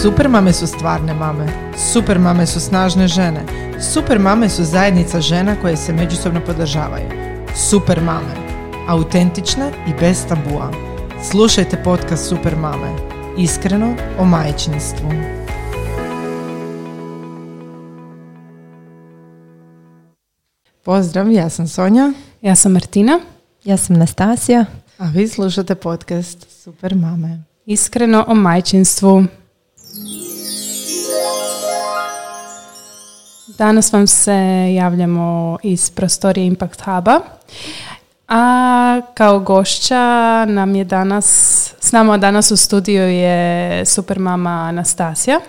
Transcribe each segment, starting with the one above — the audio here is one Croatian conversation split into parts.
Super mame su stvarne mame. Super mame su snažne žene. Super mame su zajednica žena koje se međusobno podržavaju. Super mame. Autentične i bez tabua. Slušajte podcast Super mame. Iskreno o majčinstvu. Pozdrav, ja sam Sonja. Ja sam Martina. Ja sam Nastasija. A vi slušate podcast Super mame. Iskreno o majčinstvu. Danas vam se javljamo iz prostorije Impact Huba. A kao gošća nam je danas, s nama danas u studiju je super mama Anastasija,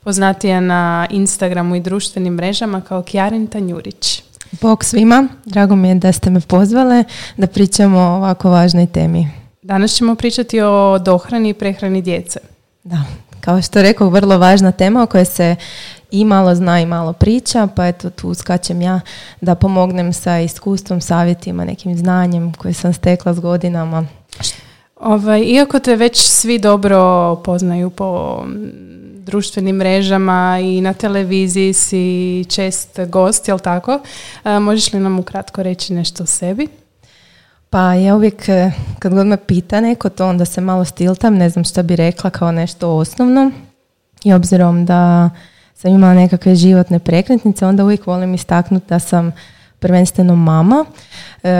poznatija na Instagramu i društvenim mrežama kao Kjarin Tanjurić. Bog svima, drago mi je da ste me pozvale da pričamo o ovako važnoj temi. Danas ćemo pričati o dohrani i prehrani djece. Da, kao što rekao, vrlo važna tema o kojoj se i malo zna i malo priča, pa eto tu skačem ja da pomognem sa iskustvom, savjetima, nekim znanjem koje sam stekla s godinama. Ovaj, iako te već svi dobro poznaju po društvenim mrežama i na televiziji si čest gost, jel tako? možeš li nam ukratko reći nešto o sebi? Pa ja uvijek e, kad god me pita neko to onda se malo stiltam, ne znam šta bi rekla kao nešto osnovno. I obzirom da sam imala nekakve životne prekretnice, onda uvijek volim istaknuti da sam prvenstveno mama, e,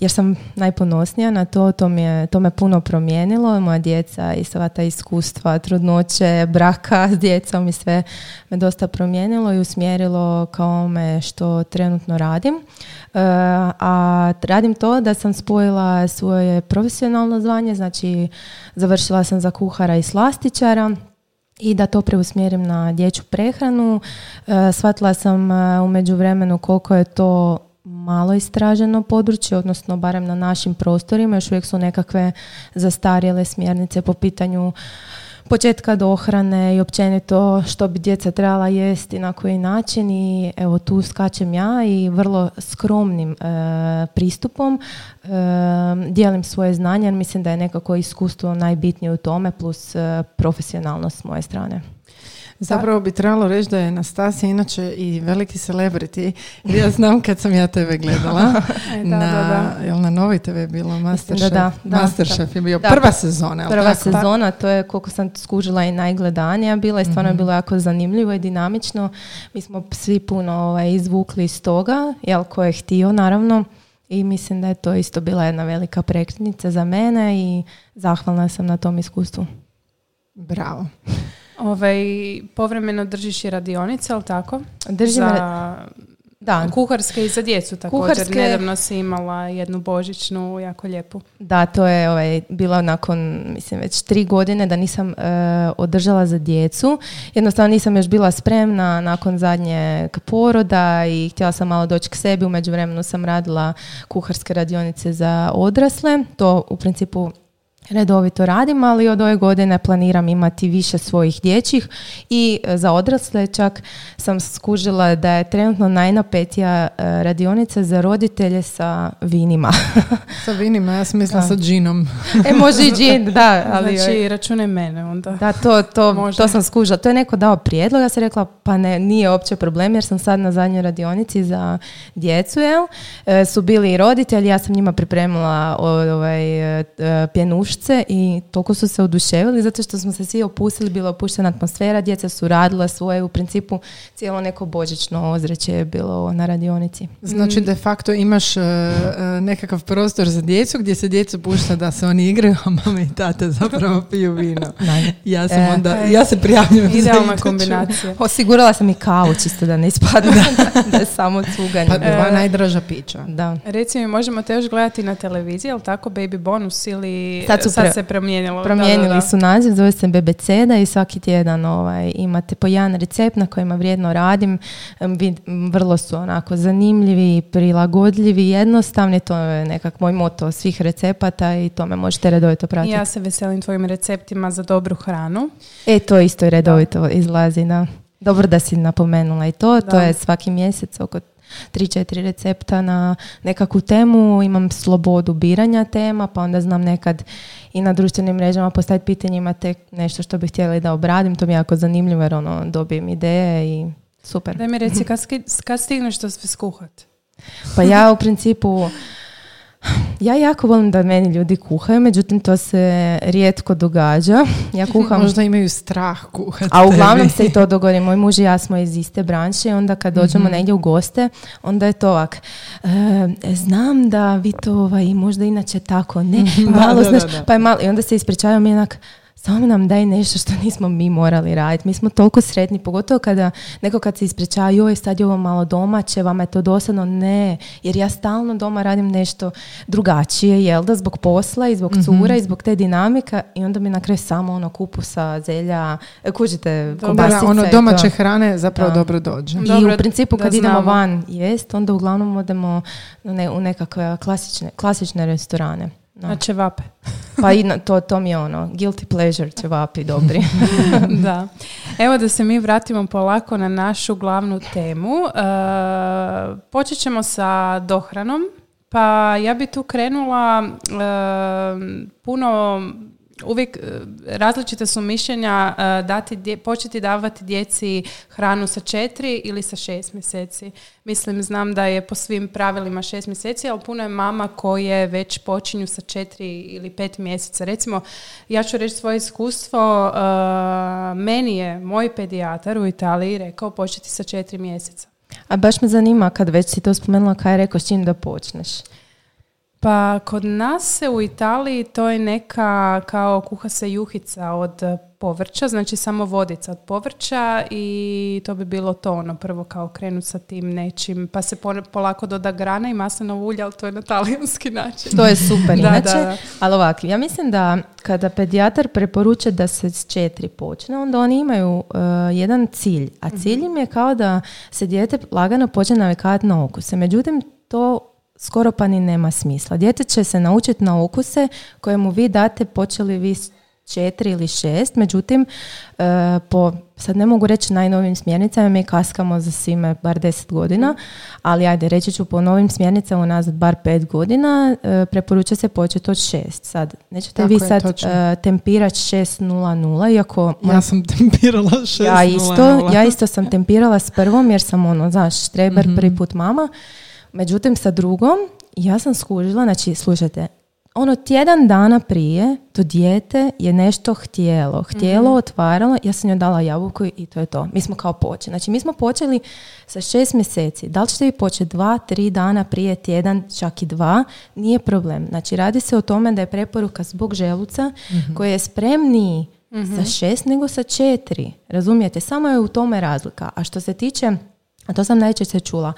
jer sam najponosnija na to, to, mi je, to me puno promijenilo, moja djeca i sva ta iskustva, trudnoće, braka s djecom i sve me dosta promijenilo i usmjerilo kao me što trenutno radim. E, a radim to da sam spojila svoje profesionalno zvanje, znači završila sam za kuhara i slastičara, i da to preusmjerim na dječju prehranu. E, shvatila sam e, u međuvremenu koliko je to malo istraženo područje, odnosno barem na našim prostorima, još uvijek su nekakve zastarjele smjernice po pitanju početka dohrane i općenito što bi djeca trebala jesti na koji način i evo tu skačem ja i vrlo skromnim e, pristupom e, dijelim svoje znanje jer mislim da je nekako iskustvo najbitnije u tome plus e, profesionalnost s moje strane. Zapravo bi trebalo reći da je Nastasija inače i veliki celebrity. Ja znam kad sam ja tebe gledala. e, da, na, da, da. Jel na Novoj TV bilo Masterchef? Da, da, Masterchef je bio prva sezona. Prva sezona, to je koliko sam skužila i najgledanija bila i stvarno je mhm. bilo jako zanimljivo i dinamično. Mi smo svi puno ovaj, izvukli iz toga, jel ko je htio naravno. I mislim da je to isto bila jedna velika prekretnica za mene i zahvalna sam na tom iskustvu. Bravo. Ovaj, povremeno držiš i radionice, ali tako? Držim za... Da. Kuharske i za djecu također. Kuharske... Nedavno si imala jednu božićnu, jako lijepu. Da, to je ovaj, bilo nakon, mislim, već tri godine da nisam uh, održala za djecu. Jednostavno nisam još bila spremna nakon zadnje poroda i htjela sam malo doći k sebi. U međuvremenu sam radila kuharske radionice za odrasle. To u principu redovito radim, ali od ove godine planiram imati više svojih dječjih i e, za odrasle čak sam skužila da je trenutno najnapetija e, radionica za roditelje sa vinima. sa vinima, ja sam mislila sa džinom. e, može i džin, da. Ali, znači, račune mene onda. Da, to, to, to sam skužila. To je neko dao prijedlog, ja sam rekla, pa ne, nije uopće problem, jer sam sad na zadnjoj radionici za djecu, jel? E, su bili i roditelji, ja sam njima pripremila ovaj, pjenuš i toliko su se oduševili zato što smo se svi opustili, bila opuštena atmosfera, djeca su radila svoje, u principu cijelo neko božično ozreće je bilo na radionici. Znači mm. de facto imaš uh, nekakav prostor za djecu gdje se djecu pušta da se oni igraju, a mama i tata zapravo piju vino. Ja sam e, onda, ja se prijavljujem Idealna kombinacija. Osigurala sam i kavu čisto da ne ispadne da je samo cuganje. Pa dva najdraža pića. Da. Reci mi, možemo te još gledati na televiziji, ali tako Baby Bonus ili Sad su sad se promijenilo. Promijenili su naziv, zove se da i svaki tjedan ovaj, imate po jedan recept na kojima vrijedno radim. Vrlo su onako zanimljivi, prilagodljivi, jednostavni. To je nekak moj moto svih recepata i to me možete redovito pratiti. Ja se veselim tvojim receptima za dobru hranu. E, to isto redovito izlazi, da. Dobro da si napomenula i to. To Da. je svaki mjesec oko 3-4 recepta na nekakvu temu. Imam slobodu biranja tema, pa onda znam nekad i na društvenim mrežama postaviti pitanje imate nešto što bi htjeli da obradim. To mi je jako zanimljivo jer ono, dobijem ideje i super. Daj mi reci, kad, kad stigneš to sve skuhat? Pa ja u principu, ja jako volim da meni ljudi kuhaju, međutim to se rijetko događa. Ja kuham Možda imaju strah kuhati. A uglavnom se i to dogodi. Moj muž i ja smo iz iste branše i onda kad dođemo negdje u goste, onda je to ovak. "E, znam da vi to ovaj, možda inače tako, ne, malo, da, znaš, da, da. pa je malo, i onda se ispričavam i onak, samo nam daj nešto što nismo mi morali raditi. Mi smo toliko sretni, pogotovo kada neko kad se ispričava, joj, sad je ovo malo domaće, vama je to dosadno. Ne, jer ja stalno doma radim nešto drugačije, jel da, zbog posla i zbog cura i zbog te dinamika i onda mi na kraju samo ono kupusa, zelja, e, kužite, kobasice da, ono to. domaće hrane zapravo Da. dobro dođe. I Dobro u principu kad idemo znamo. van jest, onda uglavnom odemo ne, u nekakve klasične, klasične restorane. Da. Na ćevape. Pa i na, to, to mi je ono, guilty pleasure ćevapi dobri. da. Evo da se mi vratimo polako na našu glavnu temu. E, počet ćemo sa dohranom. Pa ja bi tu krenula e, puno uvijek e, različita su mišljenja e, dati početi davati djeci hranu sa četiri ili sa šest mjeseci. Mislim, znam da je po svim pravilima šest mjeseci, ali puno je mama koje već počinju sa četiri ili pet mjeseca. Recimo, ja ću reći svoje iskustvo, e, meni je moj pedijatar u Italiji rekao početi sa četiri mjeseca. A baš me zanima kad već si to spomenula, kaj je rekao s čim da počneš? Pa kod nas se u Italiji to je neka kao kuha se juhica od povrća, znači samo vodica od povrća i to bi bilo to ono prvo kao krenut sa tim nečim, pa se po- polako doda grana i maslinovo ulje, ali to je na talijanski način. To je super Da, inače. da, da. Ali ovako, ja mislim da kada pedijatar preporuča da se s četiri počne, onda oni imaju uh, jedan cilj. A cilj im je kao da se dijete lagano počne navikavati na okuse. Međutim, to skoro pa ni nema smisla. Dijete će se naučiti na okuse koje mu vi date počeli vi četiri ili šest, međutim, uh, po, sad ne mogu reći najnovim smjernicama, mi kaskamo za svime bar deset godina, ali ajde, reći ću po novim smjernicama unazad bar pet godina, e, preporuča se početi od šest. Sad, nećete Tako vi je, sad točno. e, tempirati 6.00, iako Ja sam tempirala 6 ja isto, ja isto sam tempirala s prvom jer sam ono, znaš, štreber prvi put mama. Međutim, sa drugom, ja sam skužila, znači, slušajte, ono tjedan dana prije to dijete je nešto htjelo. Htjelo, otvaralo, ja sam joj dala jabuku i to je to. Mi smo kao počeli. Znači, mi smo počeli sa šest mjeseci. Da li ćete vi početi dva, tri dana prije tjedan, čak i dva, nije problem. Znači, radi se o tome da je preporuka zbog želuca koji je spremniji sa šest nego sa četiri. Razumijete? Samo je u tome razlika. A što se tiče a to sam najčešće čula.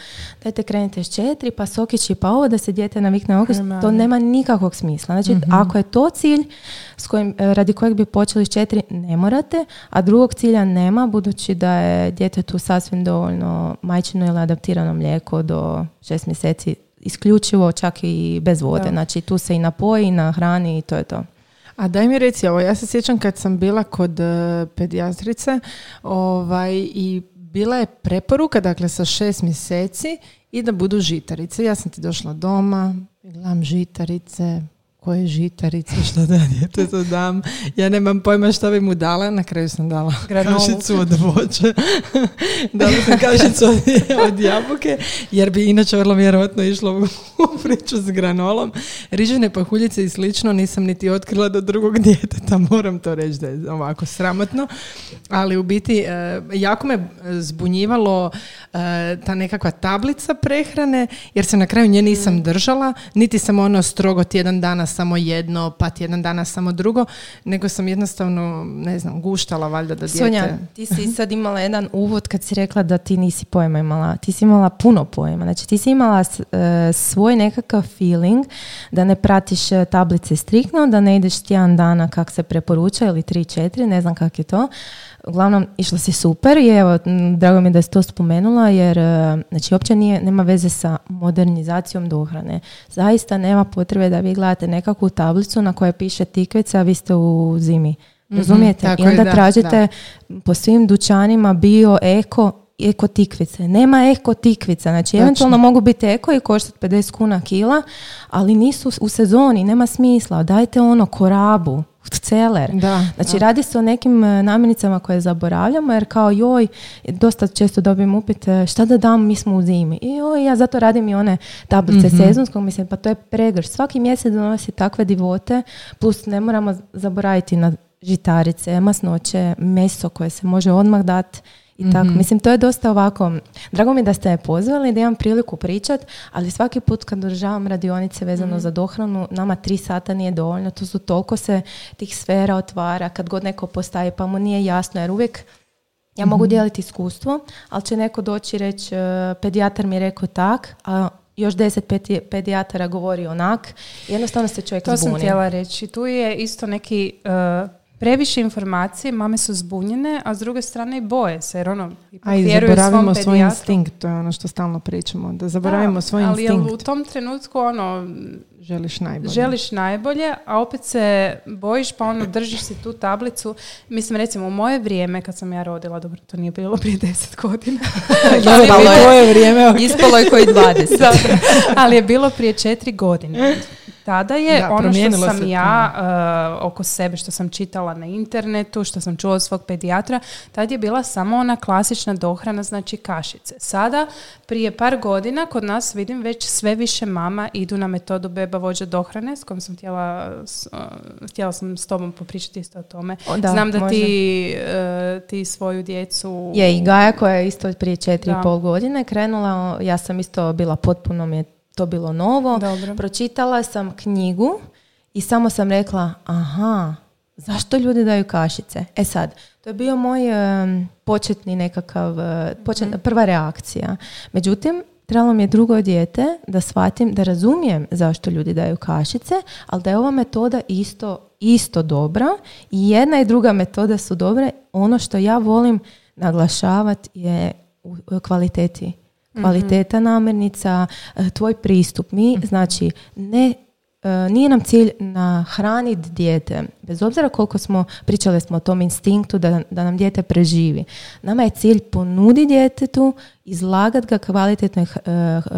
Dajte krenite s četiri, pa sokići, pa ovo da se dijete navikne na okus, to nema nikakvog smisla. Znači, Mhm. ako je to cilj s kojim, e, radi kojeg bi počeli s četiri, ne morate, a drugog cilja nema, budući da je djetetu sasvim dovoljno majčino ili adaptirano mlijeko do šest mjeseci, isključivo čak i bez vode. Da. Znači, tu se i napoji, na hrani i to je to. A daj mi reci ovo, ja se sjećam kad sam bila kod e, pedijatrice ovaj, i bila je preporuka, dakle sa šest mjeseci i da budu žitarice. Ja sam ti došla doma, gledam žitarice, koje žitarice, što da djetetu dam. Ja nemam pojma što bi mu dala, na kraju sam dala Granolu. kašicu od voća. dala sam kašicu od, od jabuke, jer bi inače vrlo vjerojatno išlo u, priču s granolom. Rižene pahuljice i slično nisam niti otkrila do drugog djeteta, moram to reći da je ovako sramotno. Ali u biti, e, jako me zbunjivalo e, ta nekakva tablica prehrane, jer se na kraju nje nisam držala, niti sam ono strogo tjedan dana samo jedno, pa tjedan dana samo drugo, nego sam jednostavno, ne znam, guštala valjda da dijete... Sonja, ti si sad imala jedan uvod kad si rekla da ti nisi pojma imala. Ti si imala puno pojma. Znači ti si imala e, svoj nekakav feeling da ne pratiš e, tablice striktno, da ne ideš tjedan dana kak se preporuča ili tri, četiri, ne znam kak je to. Uglavnom, išla si super i evo, drago mi je da si to spomenula jer e, znači, uopće nije, nema veze sa modernizacijom dohrane. Zaista nema potrebe da vi gledate nekakvu tablicu na kojoj piše tikvica, a vi ste u zimi. Razumijete? tako I je, onda da, tražite po svim dućanima bio, eko, eko tikvice. Nema eko tikvica. Znači, eventualno mogu biti eko i koštati 50 kuna kila, ali nisu u sezoni, nema smisla. Dajte ono korabu, celer. Da, Znači, radi se o nekim e, namirnicama koje zaboravljamo, jer kao joj, dosta često dobijem upit e, šta da dam, mi smo u zimi. I joj, ja zato radim i one tablice Mhm. sezonskog, mislim, pa to je pregrš. Svaki mjesec donosi takve divote, plus ne moramo zaboraviti na žitarice, masnoće, meso koje se može odmah dati i tako. Mhm. Mislim, to je dosta ovako, drago mi je da ste me pozvali, da imam priliku pričat, ali svaki put kad održavam radionice vezano Mhm. za dohranu, nama tri sata nije dovoljno, to su toliko se tih sfera otvara, kad god neko postaje pa mu nije jasno, jer uvijek ja Mhm. mogu dijeliti iskustvo, ali će neko doći i reći, e, pedijatar mi je rekao tak, a još deset pedi- pedijatara govori onak, jednostavno se čovjek To sam zbuni. htjela reći. Tu je isto neki uh, previše informacije, mame su zbunjene, a s druge strane i boje se, jer ono, ipak A i zaboravimo svom svoj instinkt, to je ono što stalno pričamo, da zaboravimo Da, svoj ali instinkt. u tom trenutku ono, Želiš najbolje. želiš najbolje, a opet se bojiš pa ono držiš si tu tablicu. Mislim recimo u moje vrijeme kad sam ja rodila, dobro to nije bilo prije deset godina, Ispalo je- Tvoje vrijeme. Ispalo je koji 20. Da, ali je bilo prije četiri godine. Tada je Da, ono što sam se ja uh, oko sebe, što sam čitala na internetu, što sam čula od svog pedijatra, tad je bila samo ona klasična dohrana, znači kašice. Sada, prije par godina, kod nas vidim već sve više mama idu na metodu beba vođa dohrane, s kojom sam htjela, s- uh, htjela sam s tobom popričati isto o tome. O, da, Znam da može. ti, uh, ti svoju djecu... Je i Gaja koja je isto prije četiri Da. i pol godine krenula, ja sam isto bila potpuno je to bilo novo. Dobro. Pročitala sam knjigu i samo sam rekla, aha, zašto ljudi daju kašice? E sad, to je bio moj em, početni nekakav, e, počet- prva reakcija. Međutim, trebalo mi je drugo dijete da shvatim, da razumijem zašto ljudi daju kašice, ali da je ova metoda isto, isto dobra i jedna i druga metoda su dobre. Ono što ja volim naglašavati je u kvaliteti. Kvaliteta namirnica, e, tvoj pristup. Mi, znači, ne e, nije nam cilj nahraniti dijete, bez obzira koliko smo, pričali smo o tom instinktu da, da nam dijete preživi. Nama je cilj ponudi djetetu, izlagat ga kvalitetnoj e,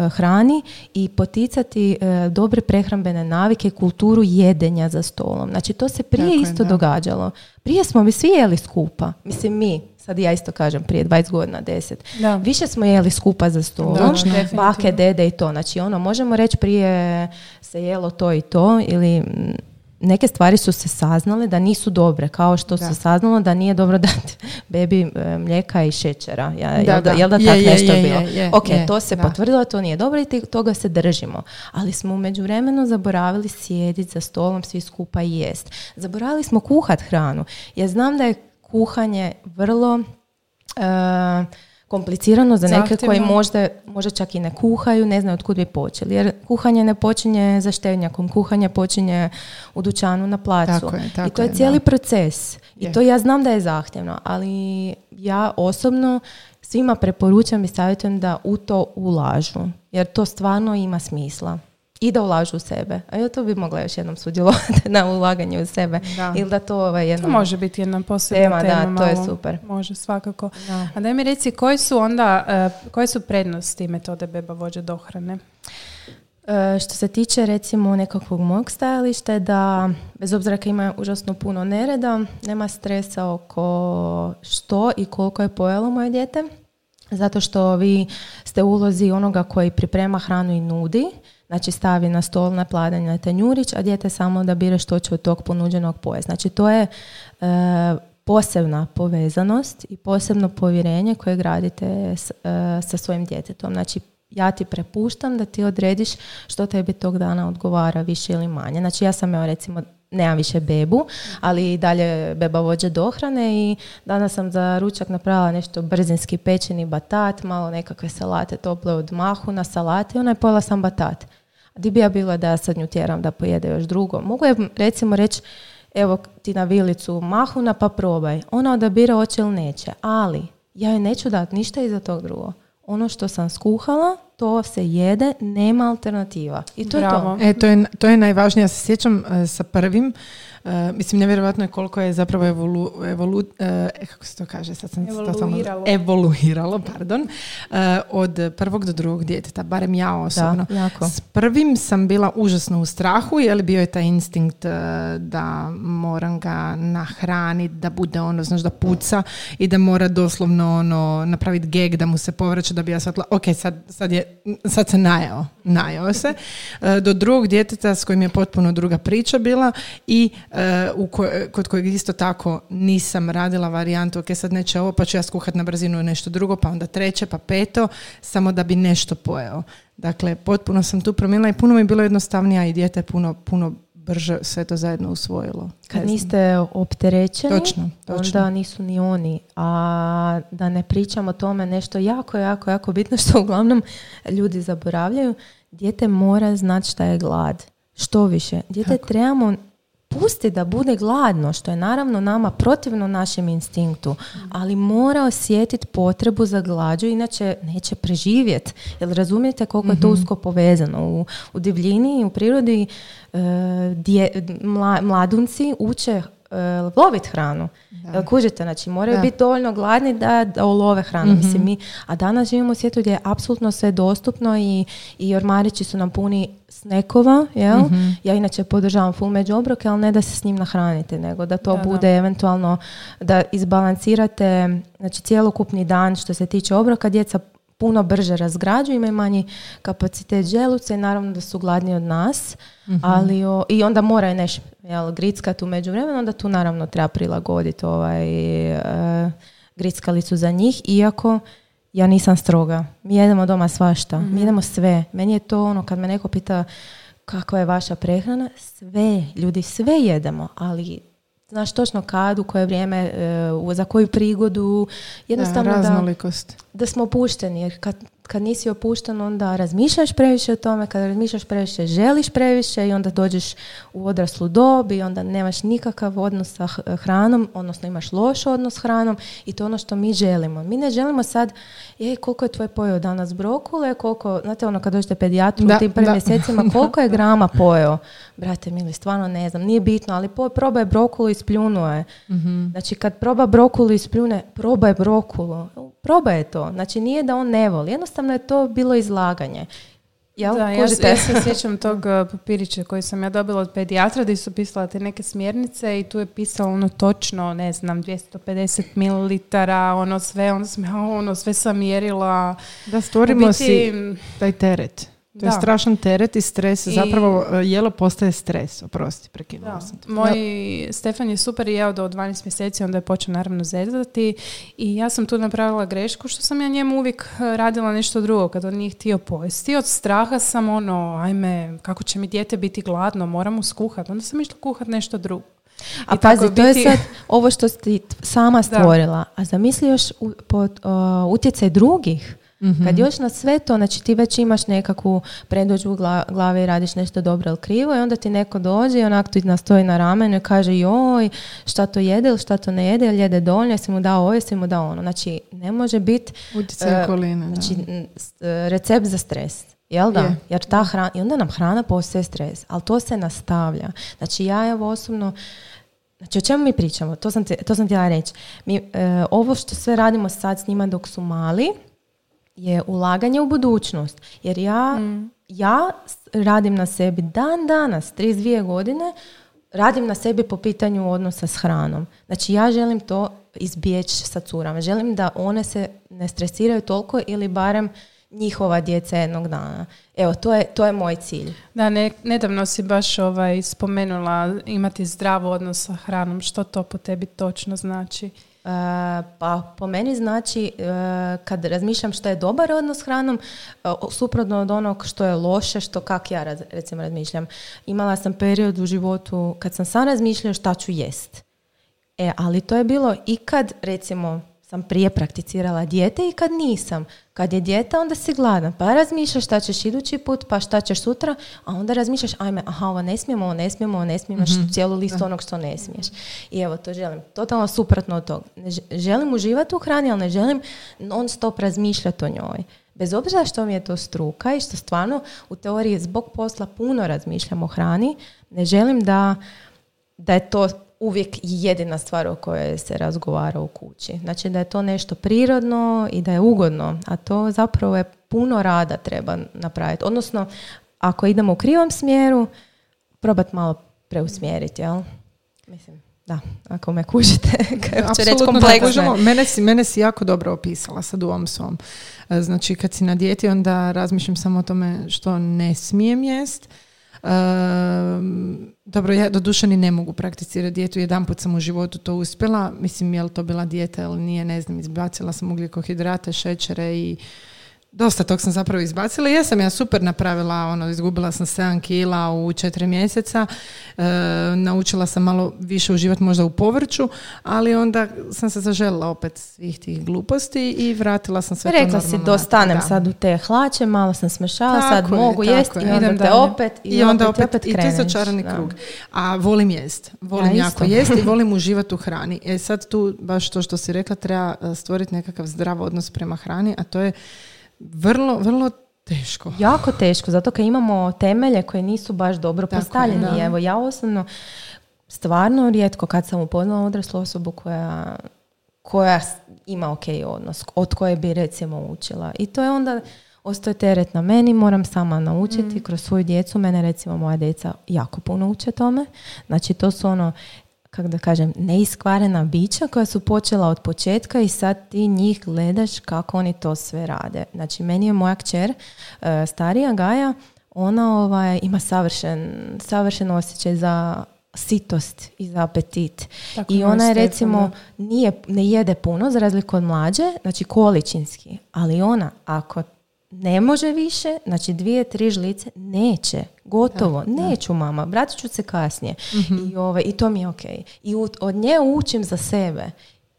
hrani i poticati dobre prehrambene navike, kulturu jedenja za stolom. Znači to se prije Tako je, isto da. događalo. Prije smo bi svi jeli skupa. Mislim mi, sad ja isto kažem prije 20 godina, 10. Da. Više smo jeli skupa za stolom, bake, dede i to. Znači ono, možemo reći prije se jelo to i to ili mm, neke stvari su se saznale da nisu dobre, kao što Da. se saznalo da nije dobro dati bebi e, mlijeka i šećera. Ja, Da, jel da, jel da Je, tak je, nešto je, bilo? je, je, ok, je, to se da. potvrdilo, to nije dobro i toga se držimo. Ali smo u međuvremenu zaboravili sjediti za stolom svi skupa i jest. Zaboravili smo kuhat hranu. Ja znam da je kuhanje vrlo e, komplicirano za neke koji Zahtjevno. možda, možda čak i ne kuhaju, ne znaju od kud bi počeli. Jer kuhanje ne počinje za števnjakom, kuhanje počinje u dućanu na placu. Tako je, tako I to je je, cijeli da. proces. Je. I to ja znam da je zahtjevno, ali ja osobno svima preporučam i savjetujem da u to ulažu. Jer to stvarno ima smisla. I da ulažu u sebe. A ja to bi mogla još jednom sudjelovati na ulaganje u sebe. Da. Ili da to ovaj, To jednom... može biti jedna posebna Tema, tema. da, to je super. Može, svakako. Da. A daj mi reci, koji su onda, eh, koje su prednosti metode beba vođe dohrane? E, Što se tiče recimo nekakvog mog stajališta je da bez obzira kad ima užasno puno nereda, nema stresa oko što i koliko je pojelo moje dijete. Zato što vi ste ulozi onoga koji priprema hranu i nudi, znači stavi na stol na pladanje na tanjurić, a dijete samo da bira što će od tog ponuđenog pojesti. Znači to je e, posebna povezanost i posebno povjerenje koje gradite s- e, sa svojim djetetom. Znači ja ti prepuštam da ti odrediš što tebi tog dana odgovara više ili manje. Znači ja sam evo recimo nemam više bebu, ali i dalje beba vođa dohrane i danas sam za ručak napravila nešto brzinski pečeni batat, malo nekakve salate tople od mahu na salati i ona je pojela sam batat. Di bi ja bila da ja sad nju tjeram da pojede još drugo? Mogu je recimo reći evo ti na vilicu mahuna pa probaj. Ona odabira hoće ili neće, ali ja joj neću dati ništa iza tog drugo. Ono što sam skuhala to se jede, nema alternativa. I to je to. E, to je, to je najvažnije. Ja se sjećam e, sa prvim, e, mislim, nevjerojatno je koliko je zapravo evolu, evolu, e, kako se to kaže, sad sam totalno- Evoluiralo. evoluiralo, pardon, e, od prvog do drugog djeteta, barem ja osobno. Da, jako. S prvim sam bila užasno u strahu, jer bio je taj instinkt da moram ga nahraniti, da bude ono, znaš, da puca i da mora doslovno ono, napraviti geg da mu se povraća da bi ja shvatila, ok, sad, sad, je, sad se najeo, najeo se. Do drugog djeteta s kojim je potpuno druga priča bila i u ko- kod kojeg isto tako nisam radila varijantu, ok, sad neće ovo, pa ću ja skuhat na brzinu nešto drugo, pa onda treće, pa peto, samo da bi nešto pojeo. Dakle, potpuno sam tu promijenila i puno mi je bilo jednostavnije, a i dijete je puno, puno brže sve to zajedno usvojilo. Kad niste opterećeni, Točno, točno. onda nisu ni oni. A da ne pričam o tome nešto jako, jako, jako bitno što uglavnom ljudi zaboravljaju. Dijete mora znati šta je glad. Što više. Dijete trebamo pusti da bude gladno, što je naravno nama protivno našem instinktu, ali mora osjetiti potrebu za glađu, inače neće preživjeti. Jer razumijete koliko je to usko povezano. U, u divljini, u prirodi e, dje- mla- mladunci uče e, lovit hranu. Jel kužite, znači moraju Da. biti dovoljno gladni da, da ulove hranu. Mislim, mi, a danas živimo u svijetu gdje je apsolutno sve dostupno i, i ormarići su nam puni snekova, jel? Ja inače podržavam full među obroke, ali ne da se s njim nahranite, nego da to Da, da. bude eventualno da izbalansirate znači cjelokupni dan što se tiče obroka, djeca puno brže razgrađuju, imaju manji kapacitet želuca i naravno da su gladniji od nas, ali o- i onda moraju neš jel, grickat u međuvremenu, onda tu naravno treba prilagoditi ovaj, e, grickalicu za njih, iako ja nisam stroga. Mi jedemo doma svašta, mi jedemo sve. Meni je to ono, kad me neko pita kakva je vaša prehrana, sve, ljudi sve jedemo, ali znaš točno kad, u koje vrijeme, e, za koju prigodu, jednostavno da, raznolikost. da smo opušteni, jer kad, kad nisi opušten onda razmišljaš previše o tome, kad razmišljaš previše želiš previše i onda dođeš u odraslu dob i onda nemaš nikakav odnos sa hranom, odnosno imaš loš odnos s hranom i to je ono što mi želimo. Mi ne želimo sad, je koliko je tvoj pojeo danas brokule, koliko, znate ono kad dođete pedijatru Da, u tim prvim mjesecima, koliko je grama pojeo? Brate mili, stvarno ne znam, nije bitno, ali po, probaj brokulu i spljunuo je. Znači kad proba brokulu i spljune, probaj brokulu. Probaj to. Znači nije da on ne voli, jednostavno je to bilo izlaganje. Jel? Da, ja, ja se sjećam tog uh, papirića koji sam ja dobila od pedijatra gdje su pisala te neke smjernice i tu je pisalo ono točno, ne znam, 250 mililitara, ono sve, onda sam ja ono sve sam mjerila. Da stvorimo biti, si taj teret. To je Da. strašan teret i stres. I- Zapravo e, jelo postaje stres. Oprosti, prekinula Da. sam te. Moj Stefan je super jeo do 12 mjeseci, onda je počeo naravno zezati i ja sam tu napravila grešku što sam ja njemu uvijek eh, radila nešto drugo kad on nije htio pojesti. Od straha sam ono, ajme, kako će mi dijete biti gladno, moram mu skuhat. Onda sam išla kuhat nešto drugo. A I pazi, to je biti- sad ovo što si ti sama stvorila. A zamisli još u- pod, o, utjecaj drugih. Mhm. Kad još na sve to, znači ti već imaš nekakvu predođu u gla- glavi i radiš nešto dobro ili krivo i onda ti neko dođe i onak ti nastoji na ramenu i kaže joj, šta to jede ili šta to ne jede, ili jede dovoljno, jesi mu dao ovo, jesi mu dao ono. Znači, ne može biti Utjecaj E, da. Znači, e, recept za stres. Jel da? Je. Jer ta hrana, i onda nam hrana postaje stres, ali to se nastavlja. Znači ja evo osobno, znači o čemu mi pričamo? To sam, ti- to sam htjela reći. Mi, e, ovo što sve radimo sad s njima dok su mali, je ulaganje u budućnost. Jer ja, ja s- radim na sebi dan danas, 32 godine, radim na sebi po pitanju odnosa s hranom. Znači ja želim to izbjeći sa curama. Želim da one se ne stresiraju toliko ili barem njihova djeca jednog dana. Evo, to je, to je moj cilj. Da, ne, nedavno si baš ovaj, spomenula imati zdrav odnos sa hranom. Što to po tebi točno znači? E, pa po meni znači e, kad razmišljam što je dobar odnos s hranom, e, suprotno od onog što je loše, što kak ja recimo razmišljam. Imala sam period u životu kad sam sam razmišljala šta ću jest. E, ali to je bilo i kad recimo sam prije prakticirala dijete i kad nisam. Kad je dijete, onda si gladan. Pa razmišljaš šta ćeš idući put, pa šta ćeš sutra, a onda razmišljaš, ajme, aha, ovo ne smijemo, ovo ne smijemo, ovo ne smijemo, imaš cijelu listu onog što ne smiješ. I evo, to želim. Totalno suprotno od toga. Ne želim uživati u hrani, ali ne želim non stop razmišljati o njoj. Bez obzira što mi je to struka i što stvarno u teoriji zbog posla puno razmišljam o hrani, ne želim da, da je to uvijek jedina stvar o kojoj se razgovara u kući. Znači da je to nešto prirodno i da je ugodno, a to zapravo je puno rada treba napraviti. Odnosno, ako idemo u krivom smjeru, probati malo preusmjeriti, jel? Mislim, da, ako me kužite, kako će reći kompleksno. Mene si, mene si jako dobro opisala sad u ovom svom. E, znači, kad si na dijeti, onda razmišljam samo o tome što ne smijem jest. Dobro, ja doduše ni ne mogu prakticirati dijetu. Jedan put sam u životu to uspjela. Mislim, je li to bila dijeta ili nije, ne znam. Izbacila sam ugljikohidrate, šećere i Dosta tog sam zapravo izbacila. Jesam ja super napravila, ono, izgubila sam 7 kila u 4 mjeseca. E, naučila sam malo više uživati možda u povrću, ali onda sam se zaželjela opet svih tih gluposti i vratila sam sve Rekla si, dostanem sad u te hlače, malo sam smešala, sad mogu jesti i onda te opet i, I onda opet, opet, i ti začarani krug. A volim jest. Volim jako jest i volim uživati u hrani. E sad tu, baš to što si rekla, treba e, stvoriti nekakav zdrav odnos prema hrani, a to je vrlo, vrlo teško. Jako teško, zato kad imamo temelje koje nisu baš dobro postavljeni. Evo, ja osobno stvarno rijetko kad sam upoznala odraslu osobu koja, koja ima ok odnos, od koje bi recimo učila. I to je onda ostaje teret na meni, moram sama naučiti mm. kroz svoju djecu. Mene recimo moja djeca jako puno uče tome. Znači to su ono kako da kažem, neiskvarena bića koja su počela od početka i sad ti njih gledaš kako oni to sve rade. Znači, meni je moja kćer, e, starija Gaja, ona ovaj, ima savršen, savršen osjećaj za sitost i za apetit. I ona je recimo nije, ne jede puno za razliku od mlađe, znači količinski, ali ona ako ne može više, znači dvije, tri žlice, neće, gotovo, neću mama, vratit ću se kasnije. Mhm. I, ovaj, I to mi je ok. I od nje učim za sebe.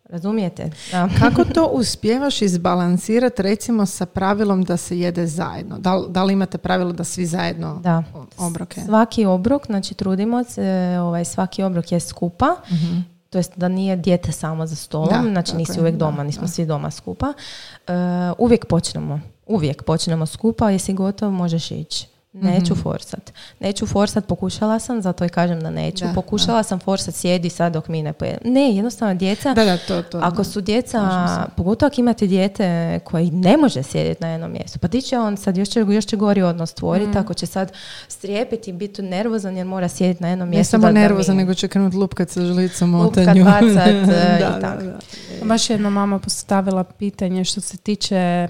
Razumijete? Kako to uspijevaš izbalansirati recimo sa pravilom da se jede zajedno? Da, da li imate pravilo da svi zajedno da. obroke? Svaki obrok, znači trudimo se, ovaj, svaki obrok je skupa. uh To jest da nije dijete samo za stolom, znači nisi uvijek doma, nismo svi doma skupa. Uh, uvijek počnemo uvijek počnemo skupa, jesi gotov, možeš ići. Neću mm forsat. Neću forsat, pokušala sam, zato i kažem da neću. pokušala sam forsat, sjedi sad dok mi ne pojedem. Ne, jednostavno djeca, da, da, to, to, ako su djeca, pogotovo ako imate dijete koji ne može sjediti na jednom mjestu, pa ti će on sad još će, još će gori odnos stvoriti, mm. ako će sad strijepiti i biti nervozan jer mora sjediti na jednom mjestu. Ne samo nervozan, nego će krenuti lupkat sa žlicom Lupkat, bacat e, i tako. Baš jedna mama postavila pitanje što se tiče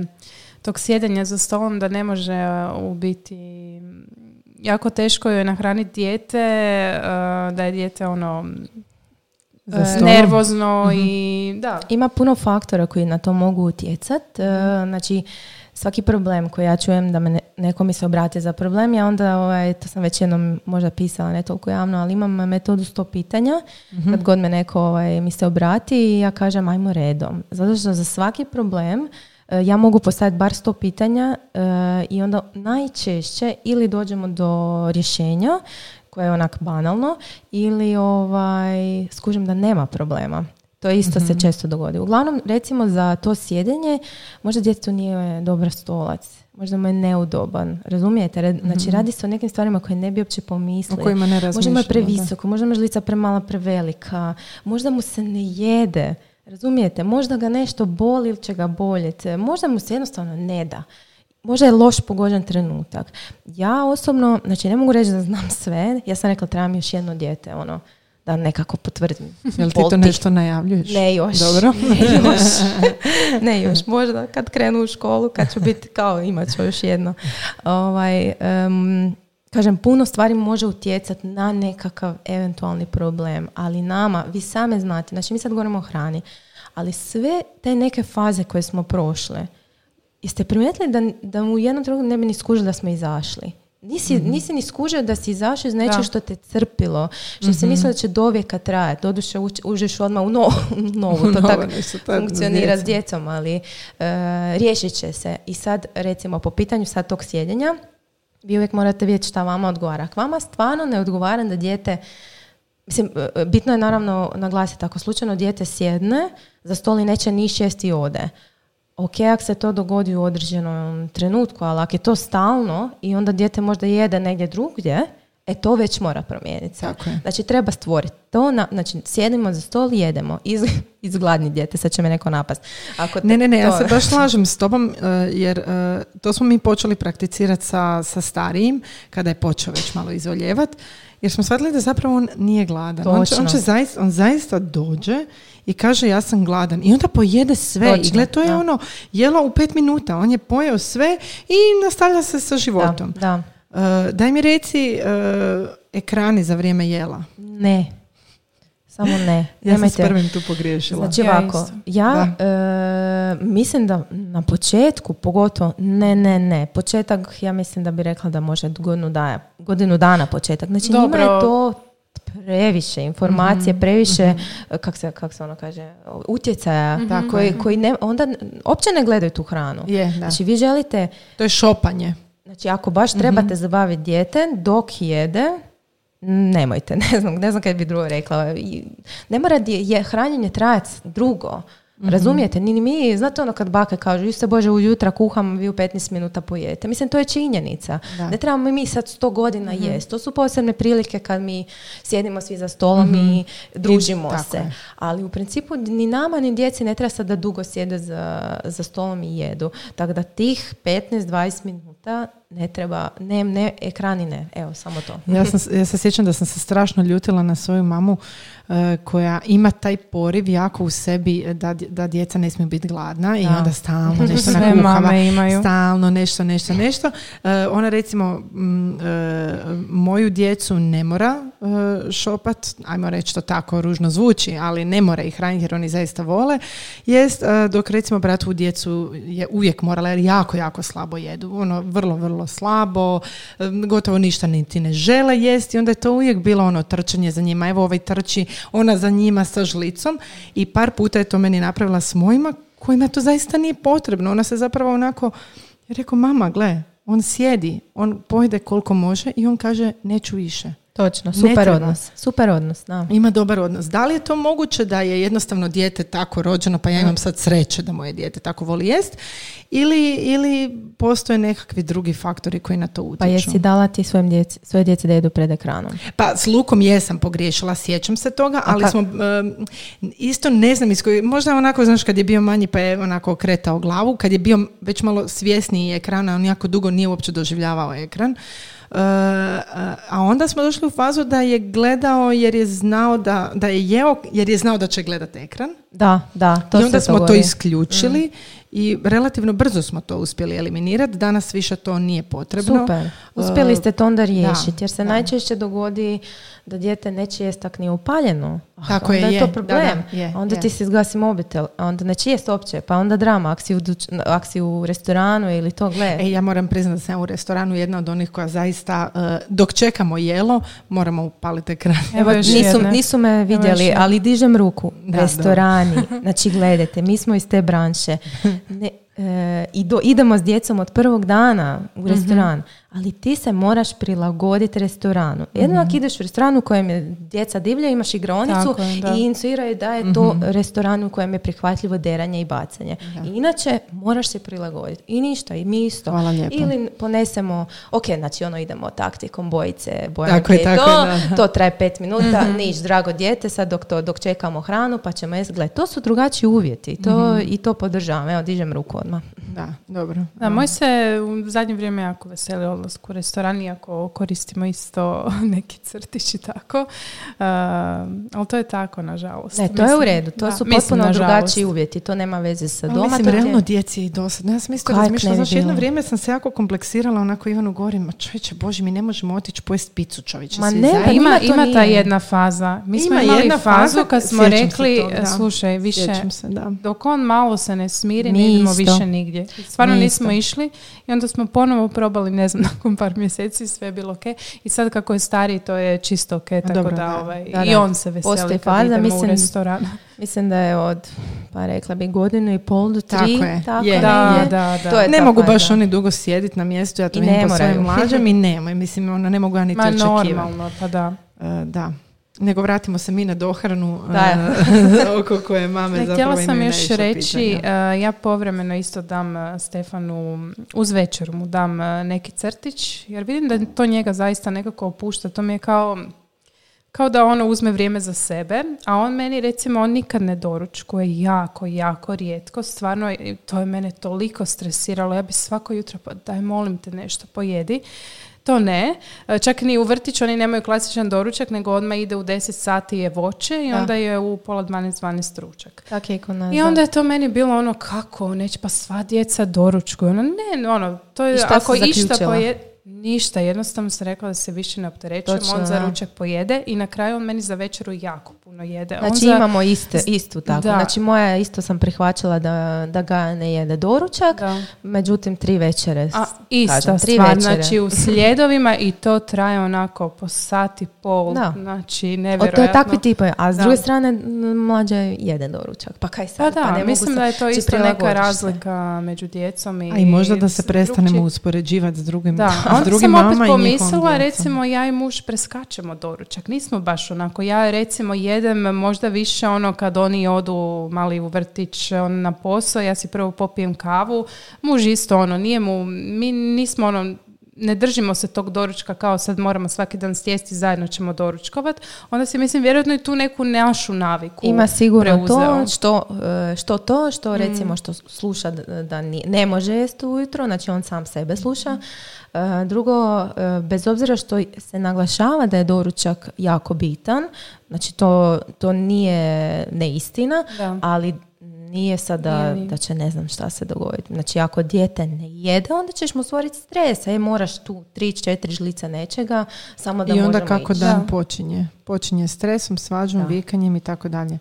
tog sjedenja za stolom da ne može uh, u biti jako teško je nahraniti dijete, uh, da je dijete ono uh, nervozno mhm. i da. Ima puno faktora koji na to mogu utjecati. Znači, svaki problem koji ja čujem da me neko mi se obrati za problem, ja onda, ovaj, to sam već jednom možda pisala, ne toliko javno, ali imam metodu sto pitanja. mm Kad god me neko ovaj, mi se obrati i ja kažem ajmo redom. Zato što za svaki problem E, ja mogu postaviti bar sto pitanja e, i onda najčešće ili dođemo do rješenja koje je onak banalno ili ovaj, skužim da nema problema. To isto se mhm. često dogodi. Uglavnom, recimo za to sjedenje, možda djetetu nije dobar stolac, možda mu je neudoban, razumijete? Znači, mhm. radi se o nekim stvarima koje ne bi uopće pomislili. O kojima ne Možda mu je previsoko, možda mu je žlica premala, prevelika, možda mu se ne jede. Razumijete? Možda ga nešto boli ili će ga boljeti. Možda mu se jednostavno ne da. Možda je loš pogođen trenutak. Ja osobno, znači ne mogu reći da znam sve. Ja sam rekla trebam još jedno dijete, ono, da nekako potvrdim. Jel ti to nešto najavljuješ? Ne još. Dobro. Ne još. ne još. Možda kad krenu u školu, kad ću biti kao imat ću još jedno. Ovaj, kažem, puno stvari može utjecati na nekakav eventualni problem, ali nama, vi same znate, znači mi sad govorimo o hrani, ali sve te neke faze koje smo prošle, jeste primijetili da, da u jednom trenutku ne bi ni skužili da smo izašli? Nisi, mm nisi ni skužio da si izašao iz nečeg što te crpilo, što mm-hmm. si mhm. mislio da će do vijeka trajati. Doduše uđeš odmah u novu, novu to tako funkcionira s djecom, ali uh, riješit će se. I sad, recimo, po pitanju sad tog sjedenja, vi uvijek morate vidjeti šta vama odgovara. Ako vama stvarno ne odgovara da dijete Mislim, e, e, bitno je naravno naglasiti, ako slučajno dijete sjedne, za stol i neće ni šesti ode. ok, ako se to dogodi u određenom trenutku, ali ako je to stalno i onda dijete možda jede negdje drugdje, e to već mora promijeniti. se. Tako je. Znači treba stvoriti to, na, znači sjedimo za stol i jedemo. Iz, izgladni dijete, sad će me neko napast. Ako te- Ne, ne, ne, ja to- se baš slažem s tobom e, jer e, to smo mi počeli prakticirati sa, sa starijim kada je počeo već malo izvoljevat jer smo shvatili da zapravo on nije gladan. On će, on, će zaista, on zaista dođe i kaže ja sam gladan i onda pojede sve i Točno, gle to je da. ono jelo u pet minuta, on je pojeo sve i nastavlja se sa životom. Da, da. E, daj mi reci e, ekrani za vrijeme jela. Ne. Samo ne. Ja sam s prvim tu pogriješila. Znači Ja ovako, ja e, mislim da na početku, pogotovo, ne, ne, ne, početak, ja mislim da bi rekla da može godinu dana, godinu dana početak. Znači njima Dobro. je to previše informacije, previše, kak, se, kak se ono kaže, utjecaja, koji, koji ne, onda uopće ne gledaju tu hranu. Je, da. Znači vi želite, To je šopanje. Znači ako baš trebate zabaviti dijete dok jede, nemojte, ne znam, ne znam kaj bi drugo rekla. I Ne mora je hranjenje trajati drugo. Razumijete? Ni mi, znate ono kad bake kažu, se Bože ujutra kuham, vi u 15 minuta pojete. Mislim, to je činjenica. Da. Ne trebamo mi sad 100 godina jest. To su posebne prilike kad mi sjedimo svi za stolom i družimo tako se. je. Ali u principu ni nama ni djeci ne treba sad da dugo sjede za, za stolom i jedu. Tako da tih 15-20 minuta ne treba, ne, ne, ekrani ne. Evo, samo to. Ja, sam, ja se sjećam da sam se strašno ljutila na svoju mamu e, koja ima taj poriv jako u sebi e, da, da djeca ne smiju biti gladna i Da. onda stalno nešto nakuhava, mame imaju. stalno nešto, nešto, nešto. E, ona recimo m, e, moju djecu ne mora šopat, ajmo reći to tako ružno zvuči, ali ne mora ih hraniti jer oni zaista vole, jest dok recimo bratu djecu je uvijek morala jer jako, jako slabo jedu. Ono vrlo, vrlo slabo, gotovo ništa niti ne žele jesti, onda je to uvijek bilo ono trčanje za njima, evo ovaj trči, ona za njima sa žlicom i par puta je to meni napravila s mojima kojima to zaista nije potrebno. Ona se zapravo onako, rekao, mama, gle, on sjedi, on pojede koliko može i on kaže, neću više. Točno, super odnos. Super odnos, da. Ima dobar odnos. Da li je to moguće da je jednostavno dijete tako rođeno, pa ja imam sad sreće da moje dijete tako voli jest, ili, ili postoje nekakvi drugi faktori koji na to utječu? Pa jesi dala ti svojim djeci, svoje djeci da jedu pred ekranom? Pa s lukom jesam pogriješila, sjećam se toga, ali ka- smo em, isto ne znam iz možda onako, znaš, kad je bio manji pa je onako okretao glavu, kad je bio već malo svjesniji ekrana, on jako dugo nije uopće doživljavao ekran. A onda smo došli u fazu da je gledao jer je znao da, da je jeo, jer je znao da će gledati ekran. Da, da, to I onda se smo to dogodi. isključili i relativno brzo smo to uspjeli eliminirati. Danas više to nije potrebno. Super. Uspjeli ste to onda riješiti, jer se da. najčešće dogodi da dijete neće jest tak nije upaljeno. Ah, Tako onda je, je, je, to problem. da, je, onda je. ti se izgasi mobitel, a onda neće jest uopće, pa onda drama, ako si u, ako si u restoranu ili to gle. E, ja moram priznati da sam u restoranu jedna od onih koja zaista, e, dok čekamo jelo, moramo upaliti ekran. Evo još nisu, jedna. nisu me vidjeli, ali dižem ruku. Da, Restorani, znači gledajte, mi smo iz te branše. Ne, e, i do- idemo s djecom od prvog dana u restoran, ali ti se moraš prilagoditi restoranu. Jedno ako ideš u restoran u kojem je djeca divlja, imaš igraonicu Tako je, da. i insuiraju da je to restoran u kojem je prihvatljivo deranje i bacanje. I inače, moraš se prilagoditi. I ništa, i mi isto. Hvala lijepo. Ili ponesemo, ok, znači ono idemo taktikom bojice, bojano Tako je, tako to, je, da. to traje pet minuta, niš, drago dijete, sad dok, to, dok čekamo hranu, pa ćemo jesti. Gle, to su drugačiji uvjeti to, i to podržavam. Evo, dižem ruku odmah. Da, dobro. Da, moj se u zadnje vrijeme jako veseli odlasku u restoran, iako koristimo isto neki crtić i tako. Uh, ali to je tako, nažalost. Ne, to je u Mislim, redu. To da, su mislim, potpuno drugačiji uvjeti. To nema veze sa Ali doma. mislim, to ti je- realno djeci je i dosadno. Ja sam isto razmišljala, znaš, jedno vrijeme sam se jako kompleksirala onako Ivanu govorim, ma čovječe, bože, mi ne možemo otići pojesti picu čovječe. Ma ne, pa Ima, to ima ta nije. jedna faza. Mi smo Ima imali jedna fazu faza, kad smo rekli, da. slušaj, više, se, da. dok on malo se ne smiri, Mi ne idemo isto. više nigdje. Stvarno nismo išli i onda smo ponovo probali, ne znam, nakon par mjeseci sve je bilo ok. I sad kako je stariji, to je čisto ok, tako Dobro, da, da. ovaj, Da, i da. on se veseli Postoji kad faza, idemo u mislim- restoran. Mislim da je od, pa rekla bi, godinu i pol do tri. Tako je, je. Da, da, da. To je Ne mogu faza. baš oni dugo sjediti na mjestu, ja to I vidim ne po svojim moraju. mlađem i nemoj, mislim, ono, ne mogu ja niti Ma očekivati. normalno, pa da. E, da. Nego vratimo se mi na dohranu Da. uh, oko koje mame Ne, zapravo htjela sam još reći, pitanja. uh, ja povremeno isto dam uh, Stefanu, uz večer mu dam uh, neki crtić, jer vidim da to njega zaista nekako opušta. To mi je kao, kao da ono uzme vrijeme za sebe, a on meni recimo, on nikad ne doručkuje jako, jako rijetko. Stvarno, to je mene toliko stresiralo. Ja bi svako jutro, pa daj molim te nešto pojedi. To ne. E, Čak ni u vrtiću oni nemaju klasičan doručak, nego odmah ide u 10 sati je voće i Da. onda je u pola 12, 12 ručak. Tak je i kod nas, I da. onda je to meni bilo ono kako, neće pa sva djeca doručkuju. Ono, ne, ono, to je, ako išta poje, ništa, jednostavno sam rekla da se više ne opterećujem, on za ručak pojede i na kraju on meni za večeru jako puno jede. Znači za- imamo iste, istu tako. Da. Znači moja isto sam prihvaćala da, da ga ne jede doručak, Da. međutim tri večere. A, ista kažem, tri stvar, večere. znači u slijedovima i to traje onako po sat i pol, Da. znači O, nevjerojatno. to je takvi tipovi, a s Da. druge strane mlađa jede doručak. Pa kaj Pa sad? da, ne mogu mislim da je to isto neka prilagodiš se. razlika među djecom i... A i možda da se prestanemo drugčije- uspoređivati s drugim, Da, s drugim sam opet mama i njihovom pomislila, djecom. recimo ja i muž preskačemo doručak. Nismo baš onako, ja recimo jedem možda više ono kad oni odu mali u vrtić on na posao, ja si prvo popijem kavu, muž isto ono, nije mu, mi nismo ono, ne držimo se tog doručka kao sad moramo svaki dan sjesti zajedno ćemo doručkovat, onda si mislim vjerojatno i tu neku našu naviku Ima sigurno preuzeo. to što, e, što to, Mm. što recimo što sluša da ne može jesti ujutro, znači on sam sebe sluša. E, Drugo, e, bez obzira što se naglašava da je doručak jako bitan, znači to, to nije neistina, Da. ali nije sada da će ne znam šta se dogoditi. Znači ako dijete ne jede, onda ćeš mu stvoriti stres. E, moraš tu tri, četiri žlica nečega, samo da I onda kako ići. dan Da. počinje. Počinje stresom, svađom, Da. vikanjem i tako dalje.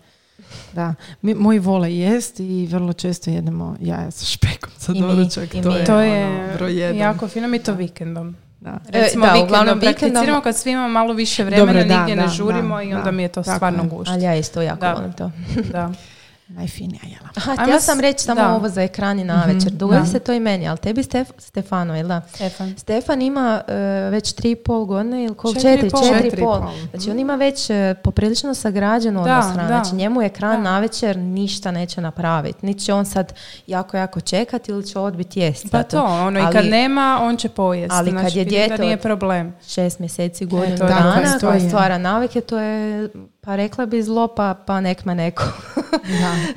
Da, mi, moji vole jest i vrlo često jedemo jaja sa špekom za mi, doručak. to je, To ono, je broj jedan. jako fino, mi to vikendom. Da. Recimo E, da, vikendom uglavnom prakticiramo vikendom- kad svi imamo malo više vremena, Dobro, da, nigdje ne da, žurimo da, i onda da, mi je to stvarno gušt. Ali ja isto jako Da. volim to. Da. Najfinija jela. Aha, htjela s- sam reći samo da. ovo za ekran i na večer. Mhm, Dogodi da. se to i meni, ali tebi Stef, Stefano, jel da? Stefan. Stefan ima e, već tri i pol godine ili koliko? Četiri Četiri, pol. četiri Četiri pol. pol. Znači on ima već e, poprilično sagrađen odnos da. Znači njemu ekran Da. na večer ništa neće napraviti. Niti će on sad jako, jako čekati ili će odbiti jest. Pa zato. to, ono i kad nema, on će pojesti. ali kad znači, je dijete nije problem. Šest mjeseci, godinu to je dana, koja je. stvara navike, to je, pa rekla bi zlo, pa, pa nek me neko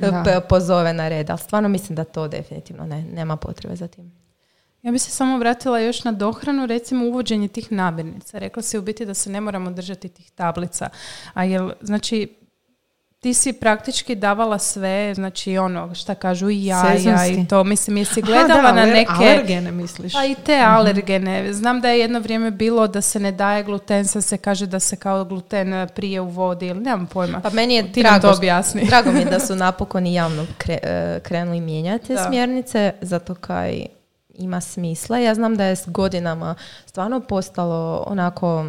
Da, da. pozove na red. Ali stvarno mislim da to definitivno ne, nema potrebe za tim. Ja bi se samo vratila još na dohranu, recimo uvođenje tih namirnica. Rekla si u biti da se ne moramo držati tih tablica. A jel, znači, ti si praktički davala sve, znači ono, šta kažu, i jaja Sezonski. i to. Mislim, jesi Aha, gledala da, na aler- neke... Alergene misliš? Pa i te alergene. Znam da je jedno vrijeme bilo da se ne daje gluten, sad se kaže da se kao gluten eh, prije uvodi ili nemam pojma. Pa meni je Ti drago, to objasni. drago mi je da su napokon i javno kre- e, krenuli mijenjati te Da. smjernice, zato kaj ima smisla. Ja znam da je s godinama stvarno postalo onako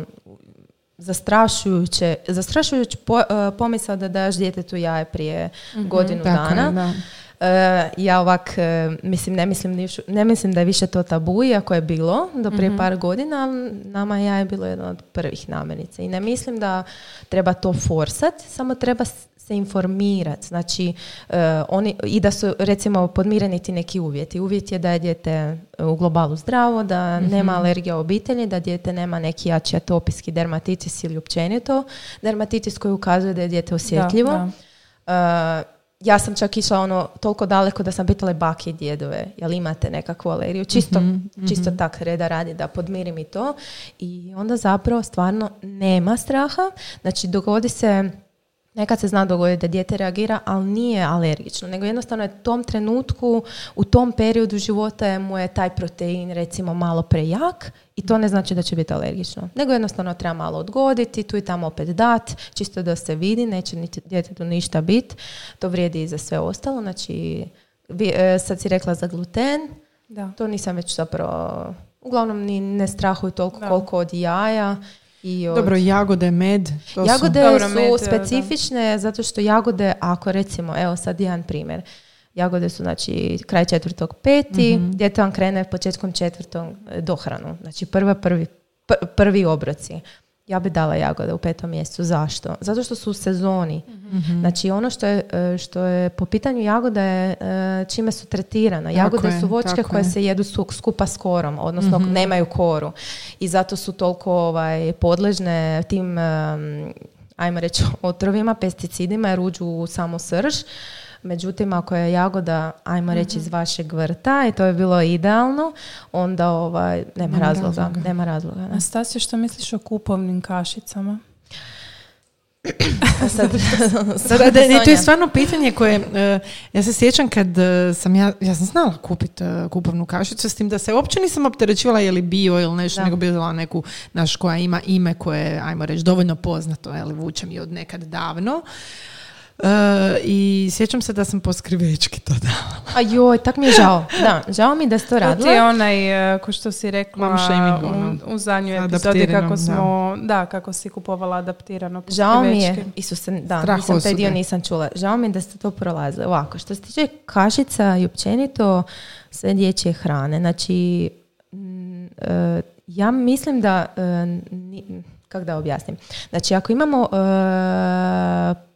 zastrašujuće, zastrašujući po, e, pomisao da daš djetetu jaje prije godinu Tako je, dana. da. E, ja ovak, e, mislim, ne mislim, ne mislim da je više to tabu, iako je bilo do prije Mhm. par godina, ali nama ja je bilo jedna od prvih namirnica. I ne mislim da treba to forsat, samo treba se informirati. Znači, e, oni, i da su, recimo, podmireni ti neki uvjeti. Uvjet je da je dijete e, u globalu zdravo, da Mhm. nema alergija u obitelji, da dijete nema neki jači atopijski dermatitis ili općenito dermatitis koji ukazuje da je dijete osjetljivo. Da, da. Uh, ja sam čak išla ono toliko daleko da sam pitala bake i djedove jel imate nekakvu alergiju čisto, čisto tak reda radi da podmirim i to i onda zapravo stvarno nema straha znači dogodi se Nekad se zna dogoditi da dijete reagira, ali nije alergično, nego jednostavno je u tom trenutku, u tom periodu života je mu je taj protein recimo malo prejak i to ne znači da će biti alergično. Nego jednostavno treba malo odgoditi, tu i tamo opet dat, čisto da se vidi, neće niti djetetu ništa biti. To vrijedi i za sve ostalo. Znači, vi, e, sad si rekla za gluten, Da. to nisam već zapravo, uglavnom ni ne strahuju toliko Da. koliko od jaja i od... Dobro, jagode, med. To Jagode su... Dobro, su med, da. specifične zato što jagode, ako recimo, evo sad jedan primjer, jagode su znači kraj četvrtog peti, Mhm. dijete vam krene početkom četvrtog e, dohranu, znači prva, prvi, pr- prvi obroci. Ja bi dala jagode u petom mjesecu. Zašto? Zato što su u sezoni. Mhm. Znači ono što je, e, što je po pitanju jagode je e, čime su tretirana. Jagode je, su voćke tako koje je. se jedu su, skupa s korom, odnosno Mhm. nemaju koru. I zato su toliko ovaj, podležne tim, ajmo reći, otrovima, pesticidima jer uđu u samu srž. Međutim, ako je jagoda, ajmo reći, iz vašeg vrta i to je bilo idealno, onda ovaj, nema, Nema razloga. razloga. Nema razloga. ne. Nastasio, što misliš o kupovnim kašicama? A sad, Da, da, da, ne, to je stvarno pitanje koje, e, ja se sjećam kad e, sam ja, ja sam znala kupiti kupovnu kašicu, s tim da se uopće nisam opterećivala je li bio ili nešto, Da. nego bila neku, naš koja ima ime koje je, ajmo reći, dovoljno poznato, je li vučem je od nekad davno. E, I sjećam se da sam po skrivečki to davala. A joj, tak mi je žao. Da, žao mi da si to To ti je radila. onaj, e, ko što si rekla shaming, ono, u, u zadnjoj epizodi kako da. smo, da. kako si kupovala adaptirano Žao mi je. Isuse, da, Strah nisam taj dio nisam čula. Žao mi je da ste to prolazili. Ovako, što se tiče kašica i općenito sve dječje hrane, znači mm, e, ja mislim da e, ni- kako da objasnim. Znači, ako imamo e,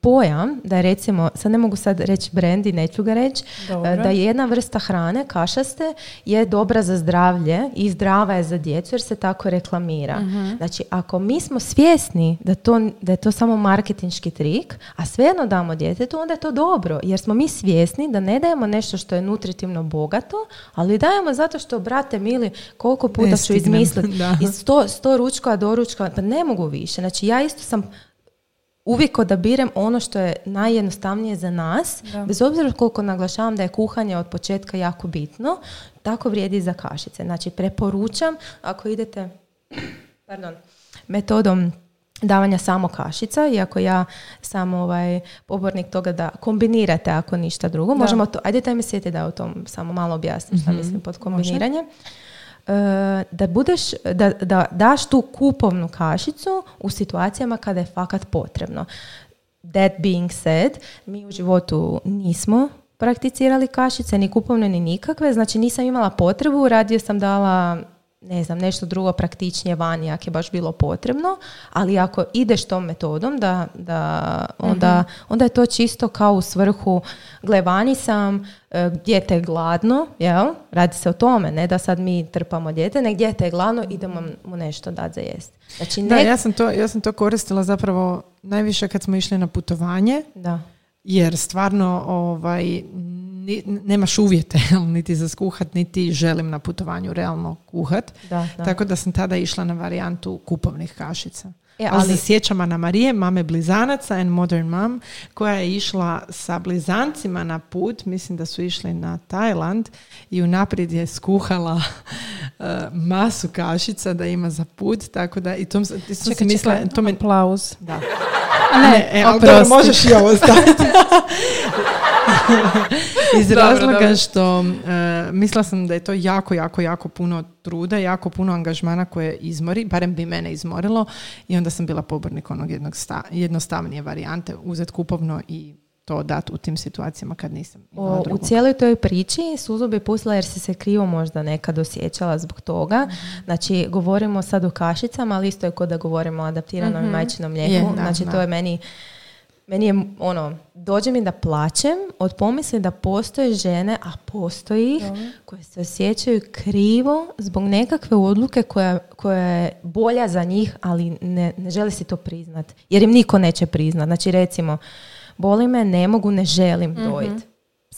pojam da je recimo, sad ne mogu sad reći brand i neću ga reći, Dobro. e, da je jedna vrsta hrane, kašaste, je dobra za zdravlje i zdrava je za djecu jer se tako reklamira. Znači, ako mi smo svjesni da, to, da je to samo marketinški trik, a svejedno damo djetetu, onda je to dobro, jer smo mi svjesni da ne dajemo nešto što je nutritivno bogato, ali dajemo zato što, brate mili, koliko puta Ne ću izmisliti i sto, sto ručka, doručka, pa ne mogu više. Znači, ja isto sam uvijek odabirem ono što je najjednostavnije za nas, Da. bez obzira koliko naglašavam da je kuhanje od početka jako bitno, tako vrijedi i za kašice. Znači, preporučam ako idete pardon, metodom davanja samo kašica, iako ja sam ovaj pobornik toga da kombinirate ako ništa drugo. Da. Možemo to, ajde daj mi sjeti da o tom samo malo objasnim šta mislim pod kombiniranje. E, da budeš, da, da daš tu kupovnu kašicu u situacijama kada je fakat potrebno. That being said, mi u životu nismo prakticirali kašice, ni kupovne, ni nikakve, znači nisam imala potrebu, radije sam dala ne znam, nešto drugo praktičnije vani ako je baš bilo potrebno, ali ako ideš tom metodom, da, da onda, onda je to čisto kao u svrhu gle vani sam, e, dijete je gladno, jel? Radi se o tome, ne da sad mi trpamo dijete, nek dijete je gladno, idemo mu nešto dati za jest. Znači, Da, ne, ja sam, to, ja sam to koristila zapravo najviše kad smo išli na putovanje, da. jer stvarno ovaj, nemaš uvjete niti za skuhat, niti želim na putovanju realno kuhat. Da, da. Tako da sam tada išla na varijantu kupovnih kašica. E, ali ali- se sjećam Ana Marije, mame blizanaca and modern mom, koja je išla sa blizancima na put, mislim da su išli na Tajland i unaprijed je skuhala eh, masu kašica da ima za put, tako da i tom, ti sam Čekaj, mislila, čekaj, to me, aplauz. da. A ne, E, ali dobro, možeš i ovo staviti. Iz Dobro, razloga dobro. što e, mislila sam da je to jako, jako, jako puno truda, jako puno angažmana koje izmori, barem bi mene izmorilo i onda sam bila pobornik onog jednog sta- jednostavnije varijante, uzeti kupovno i to dati u tim situacijama kad nisam imala O, u cijeloj toj priči suzu bi pustila jer si se krivo možda nekad osjećala zbog toga. Mhm. Znači, govorimo sad o kašicama, ali isto je kod da govorimo o adaptiranom i majčinom mlijeku. Je, da, znači, da. to je meni, meni je ono, dođe mi da plaćem od pomisli da postoje žene, a postoji ih, koje se osjećaju krivo zbog nekakve odluke koja, koja je bolja za njih, ali ne, ne žele si to priznat. Jer im niko neće priznat. Znači, recimo, boli me, ne mogu, ne želim dojiti.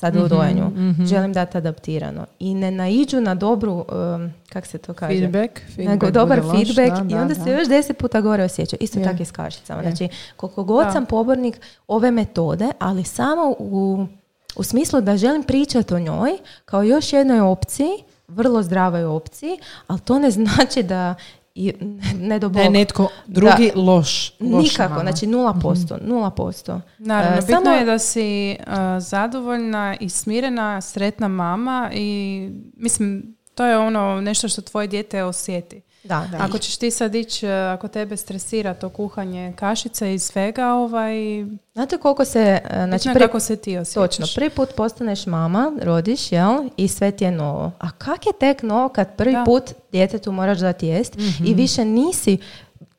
Sad u dojenju. Želim dati adaptirano. I ne naiđu na dobru, um, kak se to kaže? Feedback, feedback nego dobar bude loš, feedback da, i da, onda da. se još deset puta gore osjećaju. Isto Je. tako i s kašicama. Je. Znači, koliko god Da. sam pobornik ove metode, ali samo u, u smislu da želim pričati o njoj kao još jednoj opciji, vrlo zdravoj opciji, ali to ne znači da ne do Da je Bog. netko drugi loš. loša Nikako, mama. znači 0%, 0%. Naravno, E, bitno samo- je da si uh, zadovoljna i smirena, sretna mama i mislim, to je ono nešto što tvoje dijete osjeti. Da, da. Ako ćeš ti sad ići, uh, ako tebe stresira to kuhanje kašice i svega, ovaj, Znate koliko se, e, znači prvi, kako se ti osjećaš. točno, prvi put postaneš mama, rodiš, jel, i sve ti je novo. A kak je tek novo kad prvi Da. put djetetu moraš dati jest i više nisi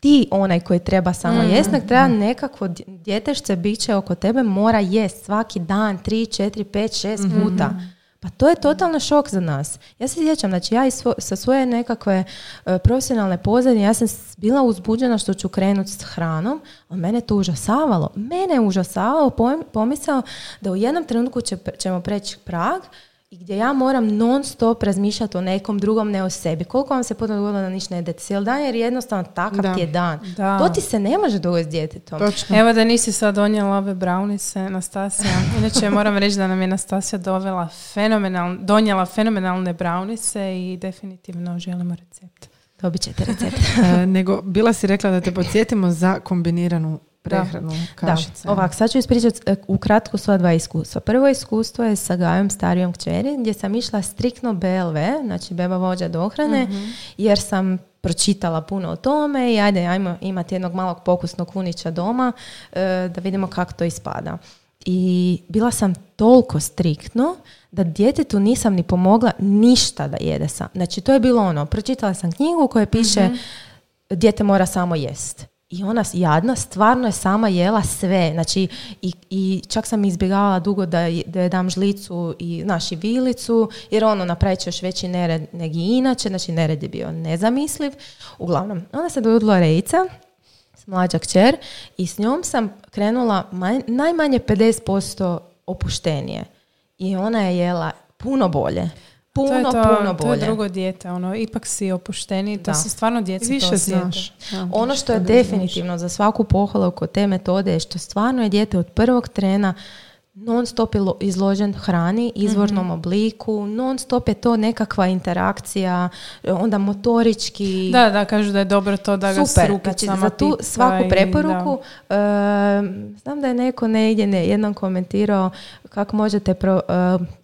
ti onaj koji treba samo jest, nek treba nekakvo dj- djetešce biće oko tebe mora jest svaki dan, tri, četiri, pet, šest puta. Pa to je totalno šok za nas. Ja se sjećam, znači ja svo- sa svoje nekakve e, profesionalne pozadine, ja sam bila uzbuđena što ću krenuti s hranom, ali mene to užasavalo. Mene je užasavalo pom- pomisao da u jednom trenutku će, ćemo preći prag i gdje ja moram non stop razmišljati o nekom drugom, ne o sebi. Koliko vam se potom dogodilo da ništa ne jedete cijeli dan, jer jednostavno takav Da. ti je dan. Da. To ti se ne može dogoditi s djetetom. Točno. Evo da nisi sad donijela ove braunice, Nastasija. Inače moram reći da nam je Nastasija dovela fenomenal, donijela fenomenalne braunice i definitivno želimo recept. Dobit ćete recept. E, nego, bila si rekla da te podsjetimo za kombiniranu prehranu kašice. Da, ovako, sad ću ispričati e, ukratko sva dva iskustva. Prvo iskustvo je sa Gajom, starijom kćeri, gdje sam išla striktno BLV, znači beba vođa dohrane, jer sam pročitala puno o tome i ajde, ajmo imati jednog malog pokusnog kunića doma e, da vidimo kako to ispada. I bila sam toliko striktno da djetetu nisam ni pomogla ništa da jede sam. Znači, to je bilo ono, pročitala sam knjigu u kojoj piše dijete mora samo jest. I ona jadna stvarno je sama jela sve. Znači, i, i čak sam izbjegavala dugo da, da je dam žlicu i naši vilicu, jer ono napravit će još veći nered nego inače. Znači, nered je bio nezamisliv. Uglavnom, onda se dogodila Rejica, mlađa kćer, i s njom sam krenula manj- najmanje 50% opuštenije. I ona je jela puno bolje. Puno, to je to, puno to je bolje. drugo dijete, ono, ipak si opušteniji, to Da. se stvarno djeca Više to znaš. Da. Ono što je definitivno za svaku pohvalu oko te metode je što stvarno je dijete od prvog trena non stop izložen hrani, izvornom obliku, non stop je to nekakva interakcija, e, onda motorički. Da, da, kažu da je dobro to da ga Super, s rukicama znači za tu svaku i- preporuku e, znam da je neko negdje ne, jednom komentirao kako možete pro,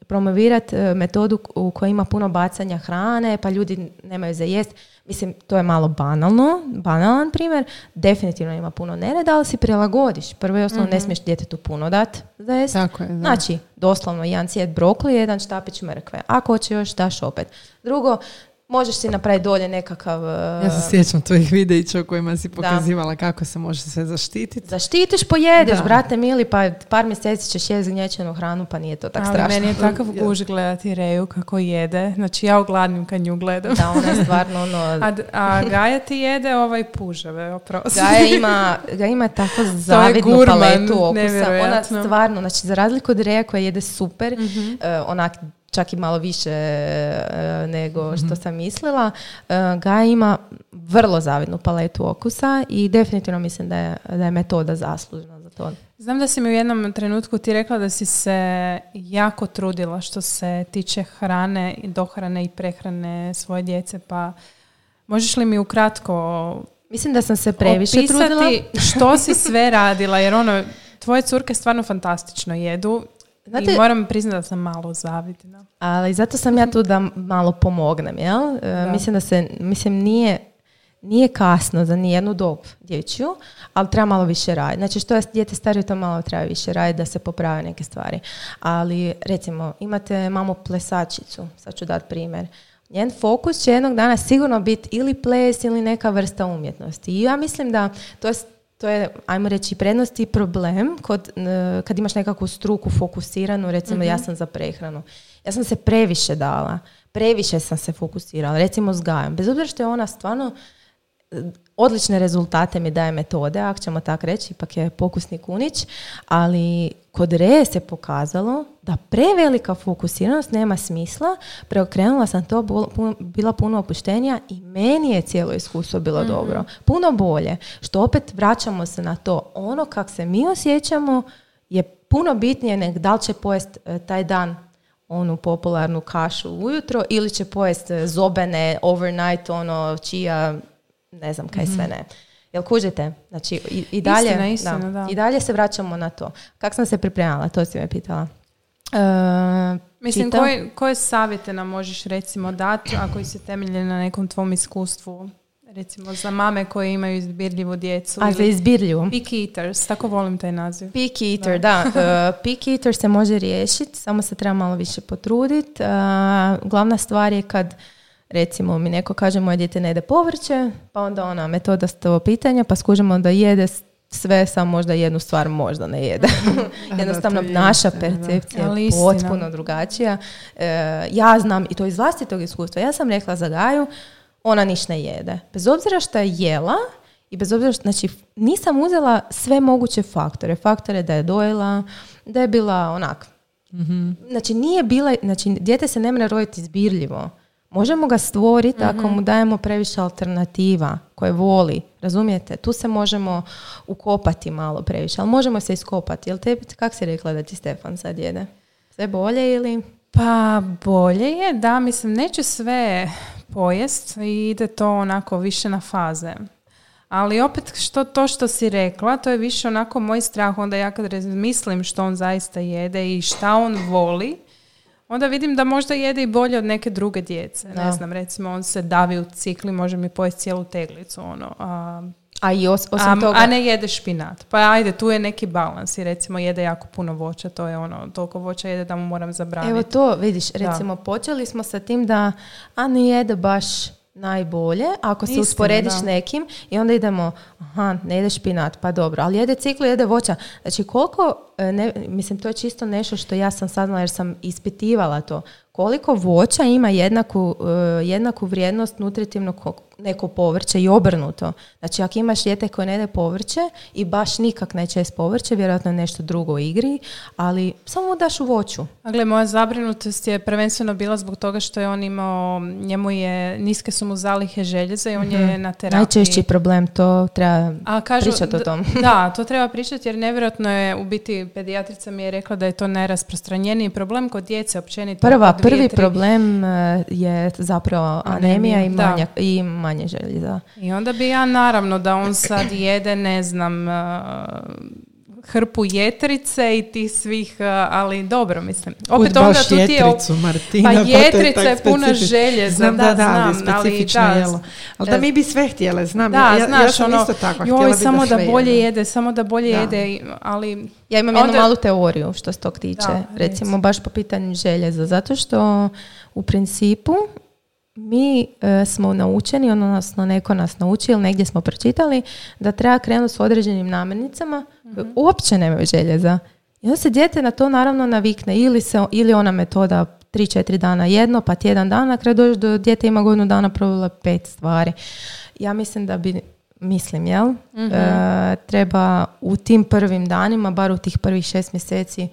promovirati metodu u kojoj ima puno bacanja hrane pa ljudi nemaju za jest mislim to je malo banalno banalan primjer definitivno ima puno nereda ali si prilagodiš prvo i osnovno ne smiješ djetetu puno dat za jest Tako je, da. Znači, doslovno jedan cijet brokoli, jedan štapić mrkve. Ako hoće još, daš opet. Drugo, možeš si napraviti dolje nekakav... e, Ja se sjećam tvojih videića u kojima si pokazivala kako se može sve zaštititi. Zaštitiš, pojedeš, Da. brate mili, pa par mjeseci ćeš jesti gnječenu hranu, pa nije to tako Ali strašno. meni je takav guž gledati Reju kako jede. Znači ja ogladnim kad nju gledam. Da, ona je stvarno ono... A, a Gaja ti jede ovaj puževe, oprosti. Gaja ima, ga ima tako zavidnu gurman, paletu okusa. Ona stvarno, znači za razliku od Reja koja jede super, Mhm. e, onak čak i malo više e, nego Mhm. što sam mislila, e, Gaja ima vrlo zavidnu paletu okusa i definitivno mislim da je, da je metoda zaslužna za to. Znam da si mi u jednom trenutku ti rekla da si se jako trudila što se tiče hrane, i dohrane i prehrane svoje djece, pa možeš li mi ukratko Mislim da sam se previše trudila. što si sve radila, jer ono, tvoje curke stvarno fantastično jedu Znate- i moram priznati da sam malo zavidna. Ali zato sam ja tu da malo pomognem, jel? E, Da. Mislim da se, mislim nije, nije kasno za nijednu dob dječju, ali treba malo više raditi. Znači što je dijete starije, to malo treba više raditi da se poprave neke stvari. Ali recimo, imate mamu plesačicu, sad ću dati primjer. Njen fokus će jednog dana sigurno biti ili ples ili neka vrsta umjetnosti. I ja mislim da to je to je, ajmo reći, prednost i problem kod, e, kad imaš nekakvu struku fokusiranu, recimo ja sam za prehranu. Ja sam se previše dala, previše sam se fokusirala, recimo s Gajom. Bez obzira što je ona stvarno e, odlične rezultate mi daje metode, ako ćemo tako reći, ipak je pokusni kunić, ali kod Reje se pokazalo da prevelika fokusiranost nema smisla, preokrenula sam to, bol- puno- bila puno opuštenija i meni je cijelo iskustvo bilo dobro. Puno bolje, što opet vraćamo se na to, ono kak se mi osjećamo je puno bitnije nego da li će pojest e, taj dan onu popularnu kašu ujutro ili će pojest e, zobene, overnight, ono, čija, ne znam kaj sve ne. Jel kužite? Znači, i, i dalje, Istina, istina, da. i dalje se vraćamo na to. Kako sam se pripremala, to si me pitala. E, Mislim, koje, koje savjete nam možeš recimo dati, ako se temelje na nekom tvom iskustvu, recimo za mame koje imaju izbirljivu djecu A za ili izbirlju? pick eaters, tako volim taj naziv. Pick eater, da. E, pick eater se može riješiti, samo se treba malo više potruditi. glavna stvar je kad recimo mi neko kaže moje dijete ne jede povrće, pa onda ona metoda sto pitanja, pa skužimo da jede sve, samo možda jednu stvar možda ne jede. Jednostavno naša percepcija je potpuno drugačija. E, ja znam, i to iz vlastitog iskustva, ja sam rekla za Gaju, ona niš ne jede. Bez obzira što je jela, i bez obzira, znači nisam uzela sve moguće faktore. Faktore da je dojela, da je bila onak. mm Znači nije bila, znači dijete se ne mora roditi zbirljivo. Možemo ga stvoriti ako mhm. mu dajemo previše alternativa koje voli. Razumijete? Tu se možemo ukopati malo previše, ali možemo se iskopati. Jel tebi, kak si rekla da ti Stefan sad jede? Sve bolje ili? Pa bolje je, da, mislim, neće sve pojest i ide to onako više na faze. Ali opet što to što si rekla, to je više onako moj strah. Onda ja kad mislim što on zaista jede i šta on voli, onda vidim da možda jede i bolje od neke druge djece. Ne znam, recimo on se davi u cikli, može mi pojesti cijelu teglicu. Ono, a, a i os, osim a, toga... A ne jede špinat. Pa ajde, tu je neki balans i recimo jede jako puno voća, to je ono, toliko voća jede da mu moram zabraniti. Evo to, vidiš, recimo počeli smo sa tim da a ne jede baš najbolje ako se usporediš nekim i onda idemo, aha, ne jede špinat, pa dobro, ali jede ciklu, jede voća. Znači koliko, e, ne, mislim to je čisto nešto što ja sam saznala jer sam ispitivala to, koliko voća ima jednaku, e, jednaku vrijednost nutritivnog neko povrće i obrnuto. Znači, ako imaš dijete koje ne jede povrće i baš nikak neće jest povrće, vjerojatno je nešto drugo u igri, ali samo mu daš u voću. A gle, moja zabrinutost je prvenstveno bila zbog toga što je on imao, njemu je, niske su mu zalihe željeza i on je mhm. na terapiji. Najčešći problem, to treba A kažu, pričati o tom. Da, to treba pričati jer nevjerojatno je, u biti pedijatrica mi je rekla da je to najrasprostranjeniji problem kod djece općenito. Prva, prvi problem e, je zapravo anemija, i, manja, i manje željeza. I onda bi ja naravno da on sad jede, ne znam, uh, hrpu jetrice i ti svih, uh, ali dobro, mislim. Opet Kud onda tu ti je... Martina, pa, pa jetrica je puna željeza. Znam, da, da, da, ali specifično ali, jelo. Ali da mi bi sve htjele, znam. Da, ja, znaš, ja sam ono, isto takva, joj, samo da, da bolje jede. samo da bolje jede, ali... Ja imam jednu malu teoriju što se tog tiče, recimo baš po pitanju željeza, zato što u principu mi e, smo naučeni, odnosno neko nas naučio ili negdje smo pročitali da treba krenuti s određenim namirnicama koje mhm. uopće nemaju željeza. I onda se dijete na to naravno navikne ili, se, ili ona metoda 3-4 dana jedno, pa tjedan dana, na kraju dođe do dijete ima godinu dana provela pet stvari. Ja mislim da bi, mislim, jel? Mhm. E, treba u tim prvim danima, bar u tih prvih šest mjeseci,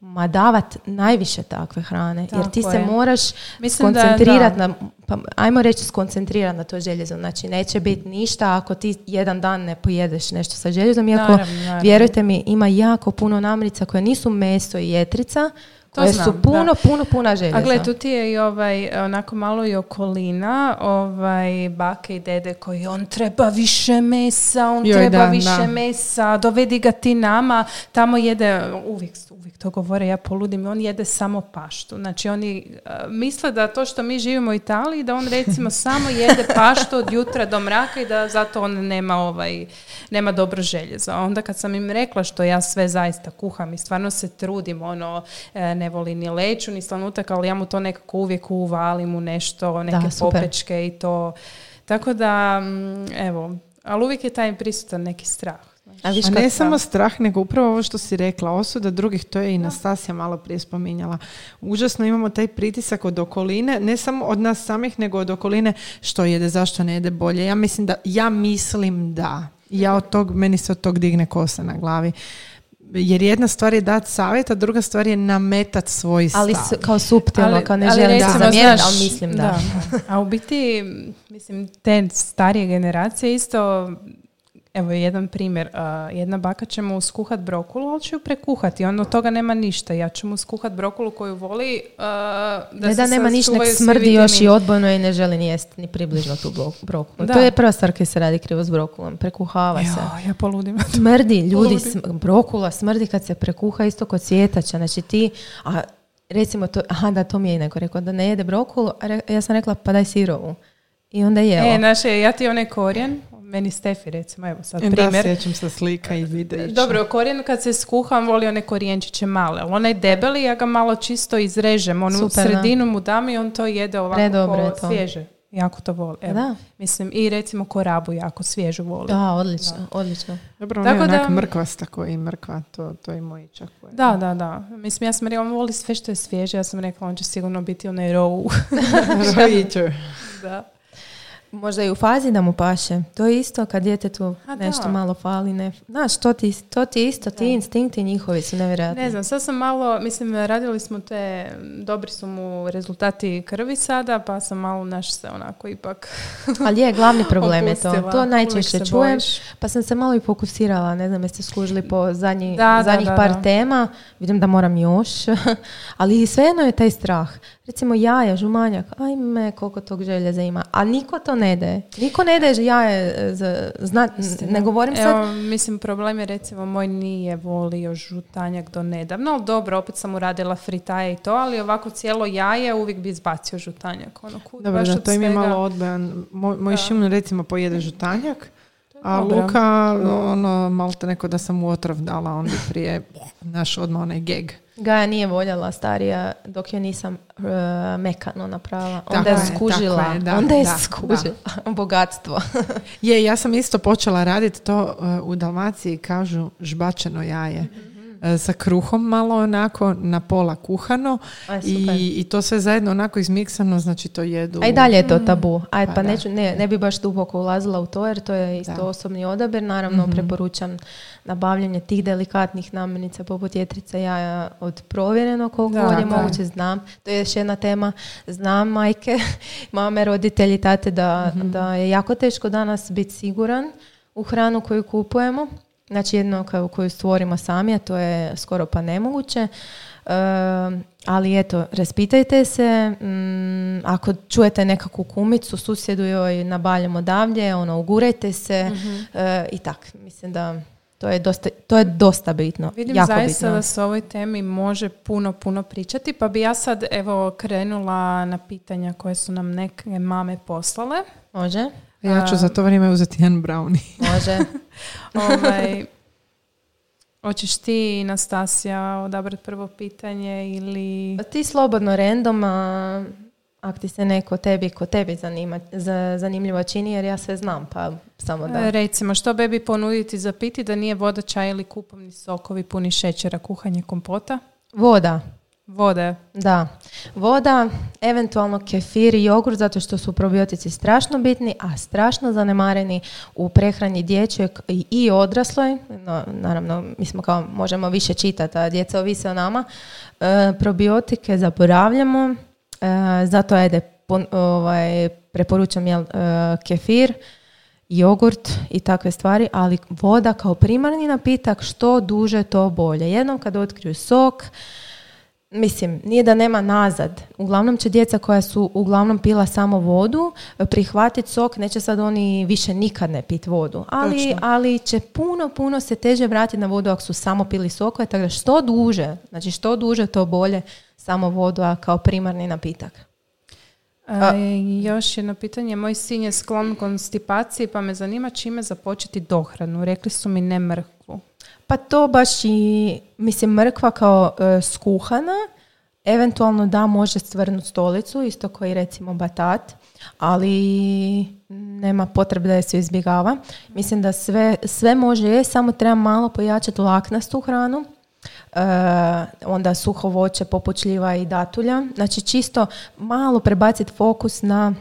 ma davat najviše takve hrane. jer ti se moraš skoncentrirati na, pa ajmo reći skoncentrirati na to željezo. Znači neće biti ništa ako ti jedan dan ne pojedeš nešto sa željezom. Iako, vjerujte mi, ima jako puno namrica koje nisu meso i jetrica, to koje su puno, puno, puno željeza. A gle, tu ti je i ovaj, onako malo i okolina, ovaj, bake i dede koji on treba više mesa, on treba više mesa, dovedi ga ti nama, tamo jede, uvijek, uvijek to govore, ja poludim, on jede samo paštu. Znači oni uh, misle da to što mi živimo u Italiji, da on recimo samo jede paštu od jutra do mraka i da zato on nema ovaj, nema dobro željezo. Onda kad sam im rekla što ja sve zaista kuham i stvarno se trudim, ono, e, ne voli ni leću, ni slanutak, ali ja mu to nekako uvijek uvalim u nešto, neke da, popečke i to. Tako da, mm, evo, ali uvijek je taj prisutan neki strah. A, viš, ne samo strah, nego upravo ovo što si rekla, osuda drugih, to je i Nastasija malo prije spominjala. Užasno imamo taj pritisak od okoline, ne samo od nas samih, nego od okoline što jede, zašto ne jede bolje. Ja mislim da, ja mislim da, ja od tog, meni se od tog digne kosa na glavi jer jedna stvar je dati savjet, a druga stvar je nametat svoj stav. Ali kao suptilno, kao ne želim da zamijeniti, ali mislim da. A u biti, mislim, te starije generacije isto Evo jedan primjer, jedna baka će mu skuhat brokulu, ali će ju prekuhati, on od toga nema ništa. Ja ću mu skuhat brokulu koju voli da ne da nema ništa, nek smrdi još i odbojno i ne želi ni jesti ni približno tu brokulu. To je prva stvar koja se radi krivo s brokulom, prekuhava se. Ja poludim. Smrdi, ljudi, brokula smrdi kad se prekuha isto kod cvjetača, znači ti, a recimo to, aha da to mi je neko rekao, da ne jede brokulu, a ja sam rekla pa daj sirovu. I onda je. E, naše, ja ti onaj korijen, meni Stefi recimo, evo sad e, primjer. Da, sjećam se slika i videa. Dobro, korijen kad se skuham voli one korijenčiće male, ali onaj debeli ja ga malo čisto izrežem, onu Super, sredinu mu dam i on to jede ovako svježe. Jako to voli. Evo. Da. Mislim, i recimo korabu jako svježu voli. Da, odlično, odlično. Dobro, Tako ne da- onak mrkvasta koji mrkva, to, to i moj čak. Da, da, da. Mislim, ja sam rekla, on voli sve što je svježe. Ja sam rekla, on će sigurno biti onaj row. Rojiću. da. Možda i u fazi da mu paše. To je isto kad djetetu A da. nešto malo fali. Ne. Znaš, to ti, to ti isto, ti instinkti njihovi su nevjerojatni. Ne znam, sad sam malo, mislim, radili smo te, dobri su mu rezultati krvi sada, pa sam malo naš se onako ipak Ali je, glavni problem je to. To najčešće čujem. bojiš. Pa sam se malo i fokusirala, ne znam jeste skužili po zadnji, Da, da, zadnjih da, par da. tema, vidim da moram još, ali svejedno je taj strah. Recimo jaja, žumanjak, ajme koliko tog željeza ima, a niko to ne daje. Niko ne daje jaje, e, za, zna, ne govorim sad, Evo, mislim, problem je recimo, moj nije volio žutanjak do nedavno, ali dobro, opet sam uradila fritaje i to, ali ovako cijelo jaje uvijek bi izbacio žutanjak. Ono, kud, Dobro, baš da, to im je svega. malo odbojan. Moj, moj. Šimun recimo pojede žutanjak, a dobro. Luka, ono, malo te neko da sam mu otrov dala, on bi prije, naš odmah onaj geg. Gaja nije voljela starija dok joj nisam e, mekano napravila. Onda Tako je skužila. je, da, onda je da, skužila. Bogatstvo. Je, ja sam isto počela raditi to uh, u Dalmaciji, kažu žbačeno jaje. Mhm. Uh, sa kruhom malo onako, na pola kuhano Aj, super. i, i to sve zajedno onako izmiksano, znači to jedu. A i dalje je to tabu. Ajde, Pa pa, neću, ne, ne bi baš duboko ulazila u to jer to je isto Da. osobni odabir. Naravno, Mhm. preporučam nabavljanje tih delikatnih namirnica poput jetrice jaja od provjerenog koliko Da, god je da. moguće. Znam, to je još jedna tema. Znam majke, mame, roditelji, tate da, Mhm. da je jako teško danas biti siguran u hranu koju kupujemo. Znači jedno koju stvorimo sami, a to je skoro pa nemoguće. E, ali eto, raspitajte se, mm, ako čujete nekakvu kumicu, susjedu joj nabaljamo odavdje, ono, ugurajte se e, i tak. Mislim da to je dosta, to je dosta bitno. Vidim jako zaista bitno. da se o ovoj temi može puno, puno pričati, pa bi ja sad evo krenula na pitanja koje su nam neke mame poslale. Može? Ja ću za to vrijeme uzeti jedan brownie. Može. ovaj, hoćeš ti, Nastasija, odabrati prvo pitanje ili... Pa Ti slobodno random, a ako ti se neko tebi ko tebi zanima, za, zanimljivo čini, jer ja sve znam, pa samo da. E, Recimo, što bebi ponuditi za piti da nije voda, čaj ili kupovni sokovi puni šećera, kuhanje kompota? Voda. Vode. Da, voda, eventualno kefir i jogurt zato što su probiotici strašno bitni, a strašno zanemareni u prehrani i, i odrasloj. No, naravno, mi smo kao, možemo više čitati, a djeca ovise o nama. E, probiotike zaboravljamo, e, zato ajde, pon- ovaj, preporučam jel, e, kefir, jogurt i takve stvari, ali voda kao primarni napitak, što duže to bolje. Jednom kad otkriju sok, Mislim, nije da nema nazad. Uglavnom će djeca koja su uglavnom pila samo vodu prihvatiti sok, neće sad oni više nikad ne pit vodu. Ali, ali će puno, puno se teže vratiti na vodu ako su samo pili sokove, tako da što duže, znači što duže to bolje samo vodu a kao primarni napitak. E, još jedno pitanje. Moj sin je sklon konstipaciji, pa me zanima čime započeti dohranu. Rekli su mi ne mrkvu. Pa to baš i, mislim, mrkva kao e, skuhana, eventualno da može stvrnuti stolicu, isto koji recimo batat, ali nema potrebe da je se izbjegava. Mislim da sve, sve može je, samo treba malo pojačati laknastu hranu, e, onda suho voće poput i datulja. Znači čisto malo prebaciti fokus na,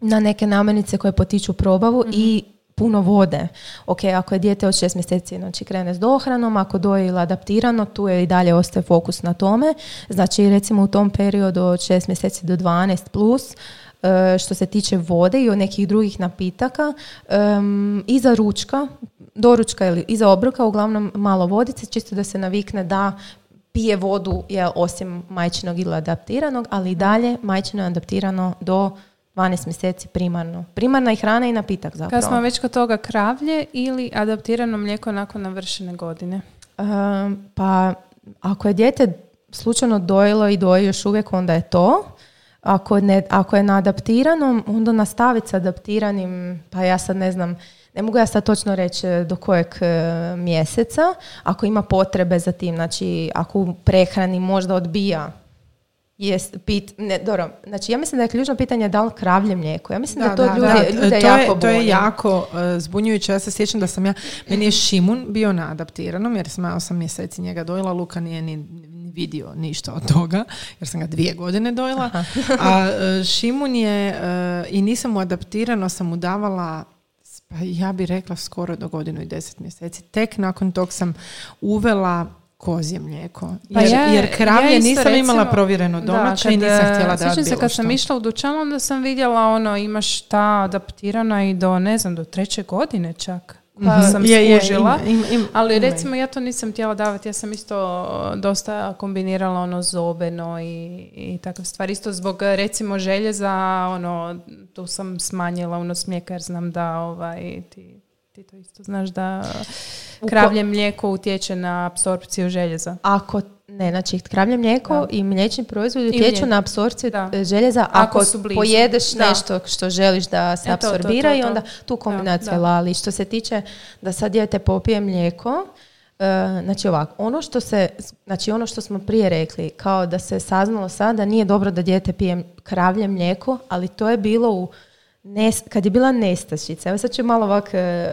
na neke namirnice koje potiču probavu i puno vode. Ok, ako je dijete od šest mjeseci, znači krene s dohranom, ako doje ili adaptirano, tu je i dalje ostaje fokus na tome. Znači, recimo u tom periodu od šest mjeseci do 12 plus, e, što se tiče vode i od nekih drugih napitaka, em, iza ručka, doručka ili iza obroka, uglavnom malo vodice, čisto da se navikne da pije vodu, je osim majčinog ili adaptiranog, ali i dalje majčino je adaptirano do 12 mjeseci primarno. Primarna i hrana i napitak Kad zapravo. smo već kod toga kravlje ili adaptirano mlijeko nakon navršene godine? Pa ako je dijete slučajno dojelo i doji još uvijek, onda je to. Ako, ne, ako je na adaptiranom, onda nastaviti s adaptiranim, pa ja sad ne znam, ne mogu ja sad točno reći e, do kojeg e, mjeseca, ako ima potrebe za tim, znači ako u prehrani možda odbija jest pit, ne, dobro, znači ja mislim da je ključno pitanje da li kravlje mlijeko. Ja mislim da, to da, ljude, da. ljude to jako je, to je jako e, zbunjujuće. Ja se sjećam da sam ja, meni je Šimun bio na adaptiranom jer sam ja osam mjeseci njega dojela, Luka nije ni, ni vidio ništa od toga jer sam ga dvije godine dojela. A e, Šimun je, e, i nisam mu adaptirano, sam mu davala pa ja bi rekla skoro do godinu i deset mjeseci. Tek nakon tog sam uvela kozje mlijeko. Pa Jer, ja- jer kravlje ja nisam imala recimo- provjereno Da, domaće i kad, nisam htjela e, da Sjećam se kad sam išla u dućan, onda sam vidjela ono, imaš ta adaptirana i do, ne znam, do treće godine čak. Pa sam Mhm. Je, je, skužila. ima- im- im- Ali recimo ja to nisam htjela davati, ja sam isto dosta kombinirala ono zobeno i, i takve stvari. Isto zbog recimo željeza, ono, tu sam smanjila unos mlijeka jer znam da ovaj, ti, ti to isto znaš da kravlje mlijeko utječe na apsorpciju željeza. Ako ne, znači kravlje mlijeko Da. i mliječni proizvodi utječu na apsorpciju Da. željeza Ako ako, su blizu. pojedeš Da. nešto što želiš da se E, to, to, apsorbira to, i onda tu kombinacija Da, da. ali što se tiče da sad dijete popije mlijeko e, znači ovako, ono što se, znači ono što smo prije rekli, kao da se saznalo sad da nije dobro da dijete pije kravlje mlijeko, ali to je bilo u Nes, kad je bila nestašica, evo sad ću malo ovak e,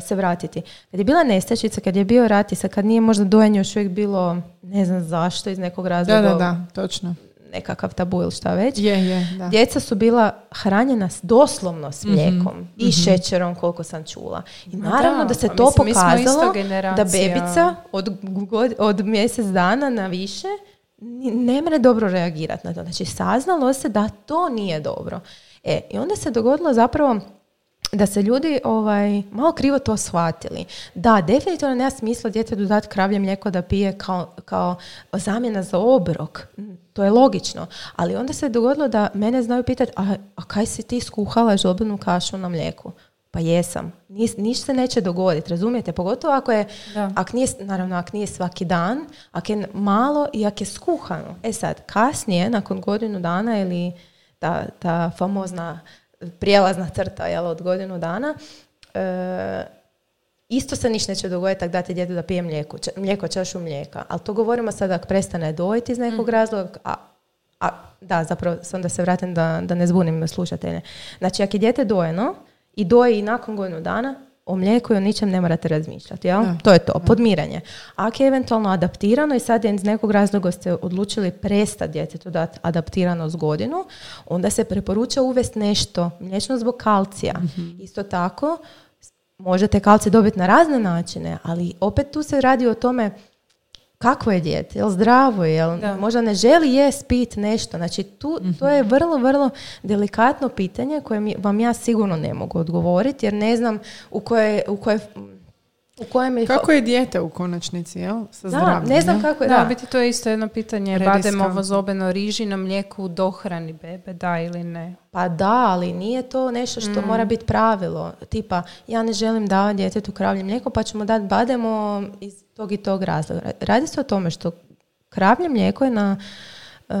se vratiti. Kad je bila nestašica, kad je bio rat i sad kad nije možda dojenje još uvijek bilo, ne znam zašto, iz nekog razloga, Da, da, da, točno. nekakav tabu ili šta već. Je, je, da. Djeca su bila hranjena doslovno s Mhm, mlijekom i šećerom koliko sam čula. I naravno da, da, se pa to mislim, pokazalo da bebica od, god- od mjesec dana na više ne mre dobro reagirati na to. Znači saznalo se da to nije dobro. E, i onda se dogodilo zapravo da se ljudi ovaj, malo krivo to shvatili. Da, definitivno nema smisla djetetu dati kravlje mlijeko da pije kao, kao zamjena za obrok. Mm, To je logično. Ali onda se dogodilo da mene znaju pitati, a, a kaj si ti skuhala žolbenu kašu na mlijeku? Pa jesam. Nis, ništa se neće dogoditi, razumijete? Pogotovo ako je, Da. ak nije, naravno, ako nije svaki dan, ako je malo i ako je skuhano. E sad, kasnije, nakon godinu dana ili ta, ta famozna prijelazna crta jel, od godinu dana, e, isto se ništa neće dogoditi tako dati djetu da pije mlijeko, ča- mlijeko čašu mlijeka. Ali to govorimo sad ako prestane dojiti iz nekog razloga, a, a da, zapravo sam da se vratim da, da ne zbunim slušatelje. Znači, ako je dijete dojeno i doji i nakon godinu dana, o mlijeku i o ničem ne morate razmišljati, jel? Da. To je to, podmiranje. Ako je eventualno adaptirano i sad je iz nekog razloga ste odlučili prestati djetetu dati adaptirano s godinu, onda se preporuča uvesti nešto mliječno zbog kalcija. Isto tako, možete kalcij dobiti na razne načine, ali opet tu se radi o tome kakvo je dijete, jel zdravo je, jel Da. možda ne želi jest pit nešto. Znači tu, to je vrlo, vrlo delikatno pitanje koje mi- vam ja sigurno ne mogu odgovoriti jer ne znam u koje, u koje, u kojem je... Kako je dijete u konačnici, jel? Sa da, ne znam kako je, Da, da. biti to je isto jedno pitanje. Preriskantno. Bademovo zobeno rižino mlijeko u dohrani bebe, da ili ne? Pa da, ali nije to nešto što Mm. mora biti pravilo. Tipa, ja ne želim davati djetetu kravlje mlijeko, pa ćemo dati bademo iz tog i tog razloga. Radi se o tome što kravlje mlijeko je na, e,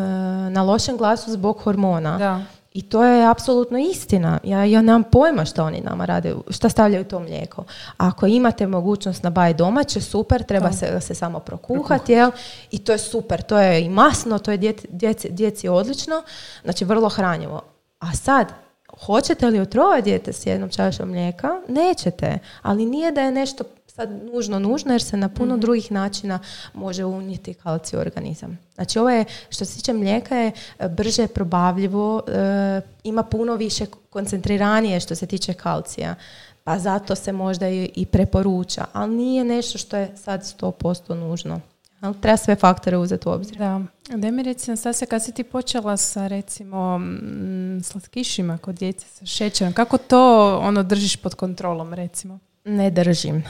na lošem glasu zbog hormona. Da. I to je apsolutno istina. Ja, ja nemam pojma šta oni nama rade, šta stavljaju u to mlijeko. Ako imate mogućnost nabaviti domaće, super, treba se, se samo prokuhati, jel? I to je super, to je i masno, to je djeci, djeci, djeci odlično, znači vrlo hranjivo. A sad, hoćete li otrovati dijete s jednom čašom mlijeka? Nećete, ali nije da je nešto sad nužno nužno jer se na puno drugih načina može unijeti kalcij u organizam. Znači ovo je, što se tiče mlijeka je e, brže probavljivo, e, ima puno više koncentriranije što se tiče kalcija. Pa zato se možda i, i preporuča, ali nije nešto što je sad 100% nužno. Ali treba sve faktore uzeti u obzir. Da. Da mi reci, Nastasija, kad si ti počela sa recimo mm, slatkišima kod djece sa šećerom, kako to ono držiš pod kontrolom recimo? Ne držim.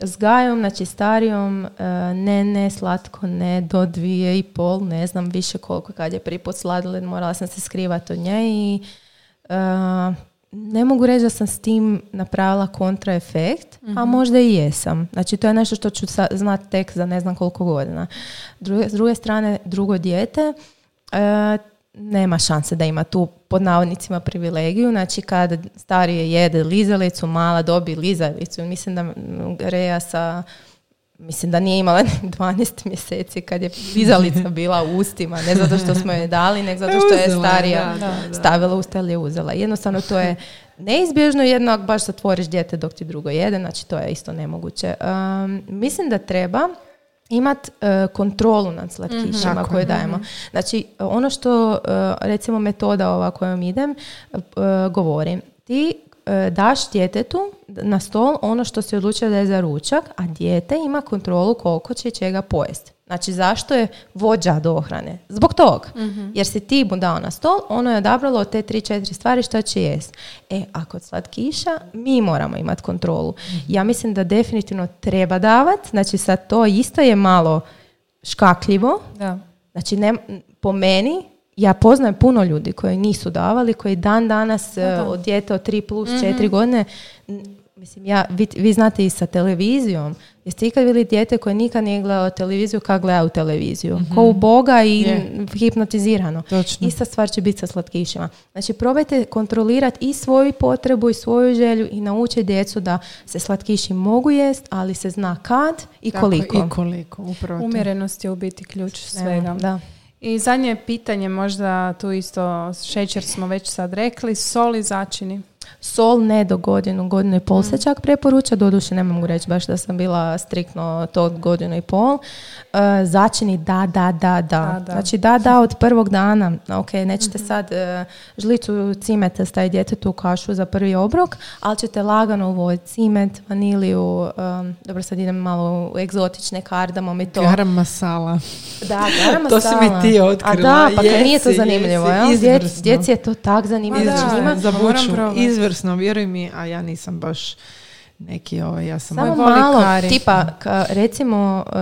s Gajom, znači starijom, e, ne, ne, slatko, ne, do dvije i pol, ne znam više koliko kad je prvi put morala sam se skrivati od nje i e, ne mogu reći da sam s tim napravila kontraefekt, a možda i jesam. Znači to je nešto što ću znat tek za ne znam koliko godina. Druge, s druge strane, drugo dijete, nema šanse da ima tu pod navodnicima privilegiju. Znači kad starije jede lizalicu, mala dobi lizalicu. Mislim da Reja sa mislim da nije imala 12 mjeseci kad je pizalica bila u ustima, ne zato što smo joj dali, nego zato što je starija da, da, da. stavila usta ili je uzela. Jednostavno to je neizbježno jedno ako baš zatvoriš dijete dok ti drugo jede, znači to je isto nemoguće. Um, mislim da treba imat e, kontrolu nad slatkišima Tako koje je. dajemo. Znači, ono što, e, recimo, metoda ova kojom idem, e, govori, ti e, daš djetetu na stol ono što se odlučio da je za ručak, a dijete ima kontrolu koliko će čega pojesti. Znači, zašto je vođa dohrane? Zbog tog. Jer si ti mu dao na stol, ono je odabralo od te tri, četiri stvari što će jest. E, a kod slatkiša mi moramo imati kontrolu. Ja mislim da definitivno treba davat, znači sad to isto je malo škakljivo, Da. Znači, ne, po meni, ja poznajem puno ljudi koji nisu davali, koji dan danas e, od dijete od 3 plus 4 godine, mislim, ja, vi, vi znate i sa televizijom, jeste ikad bili dijete koje nikad nije gledalo televiziju, kako gleda u televiziju? Ko u Boga i Je. hipnotizirano. Točno. Ista stvar će biti sa slatkišima. Znači, probajte kontrolirati i svoju potrebu i svoju želju i naučiti djecu da se slatkiši mogu jest, ali se zna kad i Tako, koliko. I koliko, upravo. Umjerenost je u biti ključ svega. Da. I zadnje pitanje, možda tu isto šećer smo već sad rekli, sol i začini. Sol ne do godinu, godinu i pol se čak preporuča, doduše ne mogu reći baš da sam bila striktno to godinu i pol. E, začini da, da, da, da. Znači da, da od prvog dana. Ok, nećete sad e, žlicu cimeta staviti djetetu u kašu za prvi obrok, ali ćete lagano uvojiti cimet, vaniliju, em, dobro sad idem malo u egzotične kardamom i to. Garam masala. Da, garam To si mi masala. ti A otkrila. da, pa kaj nije to Jesi, zanimljivo, jesi, jel? Djec- izvrsno. Djeci je to tak zanimljivo. Ma da, Njima- Izvrsno, vjeruj mi, a ja nisam baš neki ovaj, ja sam... Samo malo, tipa, ka- recimo, e,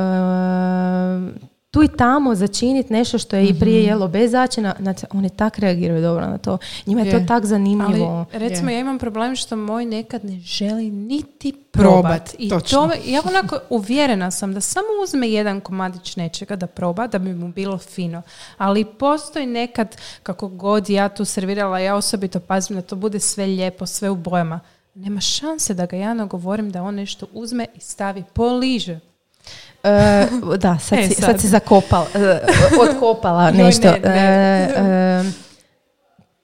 tu i tamo začiniti nešto što je i Mhm. prije jelo bez začina, znači oni tak reagiraju dobro na to. Njima je, Je. to tak zanimljivo. Ali recimo Je. ja imam problem što moj nekad ne želi niti Probat, probat. I točno. to, ja onako uvjerena sam da samo uzme jedan komadić nečega da proba, da bi mu bilo fino. Ali postoji nekad, kako god ja tu servirala, ja osobito pazim da to bude sve lijepo, sve u bojama. Nema šanse da ga ja nagovorim da on nešto uzme i stavi, poliže. E, da, sad, E, si, sad. sad si zakopala, e, otkopala Joj, nešto. ne, ne. E, e,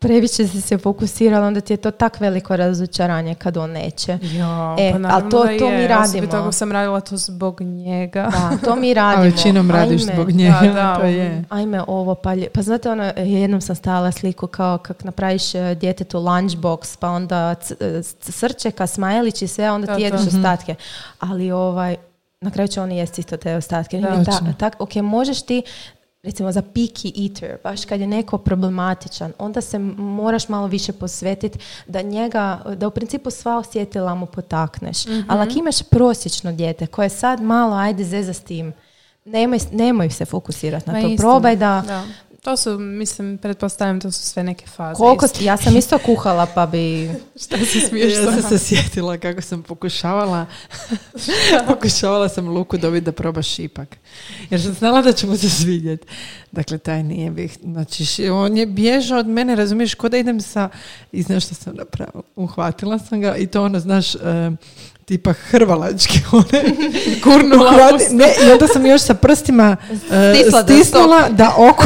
previše si se fokusirala, onda ti je to tak veliko razočaranje kad on neće. Ja, E, pa ali naravno to- to mi je, radimo. osobito sam radila to zbog njega. Da, to mi A radimo. većinom radiš Ajme. zbog njega, Da, da, to je. Ajme ovo pa, lje- pa znate ono, jednom sam stavila sliku kao kak napraviš djetetu lunchbox, pa onda c- c- srčeka, smajlić i sve, a onda Da, ti jedeš to. ostatke. Ali ovaj, na kraju će oni jesti isto te ostatke. Da. Ta- tak, ok, možeš ti recimo za picky eater, baš kad je neko problematičan, onda se moraš malo više posvetiti da njega, da u principu sva osjetila mu potakneš. Ali ako imaš prosječno dijete koje sad malo ajde zeza s tim, nemoj, nemoj se fokusirati na Ma to. istina, Probaj da, Da. To su, mislim, pretpostavljam, to su sve neke faze. koliko, ja sam isto kuhala pa bi... Šta se smiješ Ja sam se sjetila kako sam pokušavala pokušavala sam Luku dobiti da proba šipak. Jer sam znala da će mu se svidjeti. Dakle, taj nije bih, znači, on je bježao od mene, razumiješ, ko da idem sa, i znaš što sam napravila? Uhvatila sam ga i to ono, znaš, e, tipa hrvalački, one, uhvati- ne, i onda sam još sa prstima da stisnula da oko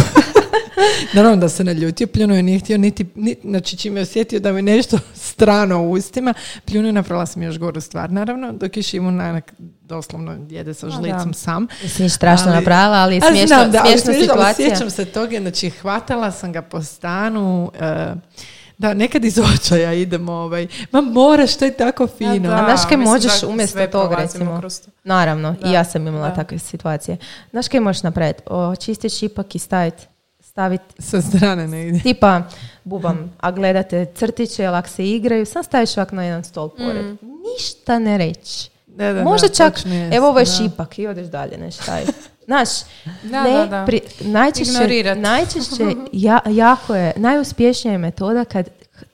Naravno da se naljutio, pljunuo je, nije htio niti, ni, znači čim je osjetio da mi nešto strano u ustima, pljunuo je, napravila sam još goru stvar, naravno, dok je Šimun doslovno jede sa da. žlicom sam. Mislim, strašno Ali- napravila, ali je A smiješno, znam da, ali smiješna situacija. Sjećam se toga, znači hvatala sam ga po stanu, e, da, nekad iz očaja idemo, ovaj, ma moraš, to je tako fino. Da, A znaš kaj možeš da umjesto toga, recimo? Naravno, Da, i ja sam imala da. takve situacije. Znaš kaj možeš napraviti? Očistiti šipak i staviti staviti Sa strane ne ide. tipa bubam, a gledate crtiće ili ako se igraju, sam staviš ovak na jedan stol pored. Ništa ne reći. Da, da, Možda da, čak, jest, evo ovo je da. šipak i odeš dalje, ne štaj. Znaš, Da, ne, da, da. pri- najčešće, najčešće ja, jako je, najuspješnija je metoda kad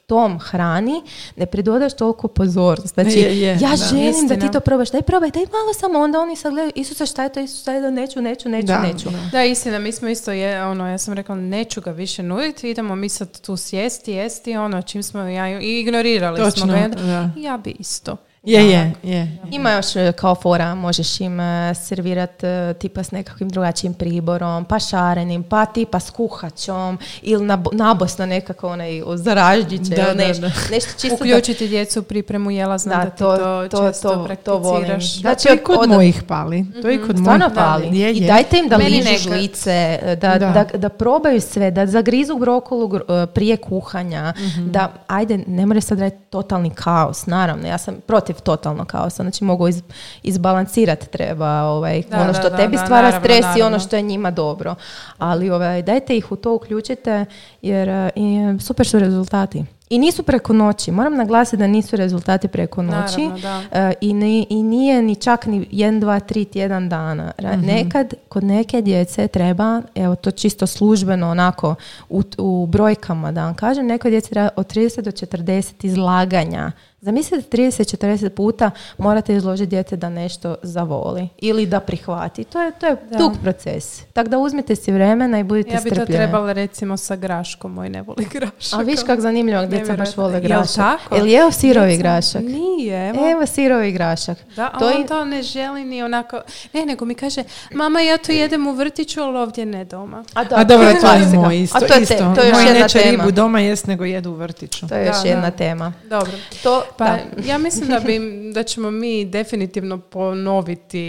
tom hrani ne pridodaš toliko pozornost. Znači, Je, je, ja da. želim da ti Istina. to probaš, daj probaj, daj malo samo, onda oni sad gledaju, Isuse šta je to, Isuse šta je to, neću, neću, neću, Da, neću. da. Istina, mi smo isto, je, ono, ja sam rekla, neću ga više nuditi, idemo mi sad tu sjesti, jesti, ono, čim smo, ja, i ignorirali smo Točno, ga. onda, da. Ja bi isto. Je, je, je. Ima još e, kao fora, možeš im e, servirat e, tipa s nekakvim drugačijim priborom, pa šarenim, pa tipa s kuhačom ili na, nabosno nekako onaj zaražđiće Da, ili da, nešto, da. nešto čisto da- Uključiti djecu u pripremu jela, znam Da, da, ti to- to, to- često to- to volim. prakticiraš. Da. Znači, Znači, i kod od- mojih pali. To i kod Stvarno mojih pali. Je, I je. dajte im da Meni ližu žlice, da, Da. da. Da, probaju sve, da zagrizu brokulu gr- prije kuhanja, da, ajde, ne mora sad raditi totalni kaos, naravno, ja sam protiv totalnog kaosa, znači mogu iz, izbalansirati treba ovaj, Da, ono što da, tebi da, stvara naravno, stres i ono naravno. što je njima dobro. Ali ovaj, dajte ih u to uključite jer e, i, super su rezultati. I nisu preko noći. Moram naglasiti da nisu rezultati preko noći. Naravno, da. E, i, ni, i nije ni čak ni 1, 2, 3 tjedan dana. Mhm. Nekad kod neke djece treba, evo to čisto službeno onako u, u brojkama da vam kažem, nekoj djeci treba od 30 do 40 izlaganja. Zamislite 30-40 puta morate izložiti dijete da nešto zavoli ili da prihvati. To je, to je Da. dug proces. Tako da uzmite si vremena i budite Ja bi to strpljivi. trebala recimo sa graškom, moj ne voli grašak. A viš kak zanimljivo, djeca baš vole Jel grašak. tako? Jel jeo sirovi Djeca- grašak? Nije, evo. Evo sirovi grašak. Da, a To on i- to ne želi ni onako... Ne, nego mi kaže, mama, ja to jedem u vrtiću, ali ovdje ne doma. A, da, A dobro, je to je moj isto. A to je, te- isto. to je još Moji jedna neće tema. ribu doma jest nego jedu u vrtiću. To je još Da, jedna da. tema. Dobro. To, Pa da. ja mislim da, bi, da ćemo mi definitivno ponoviti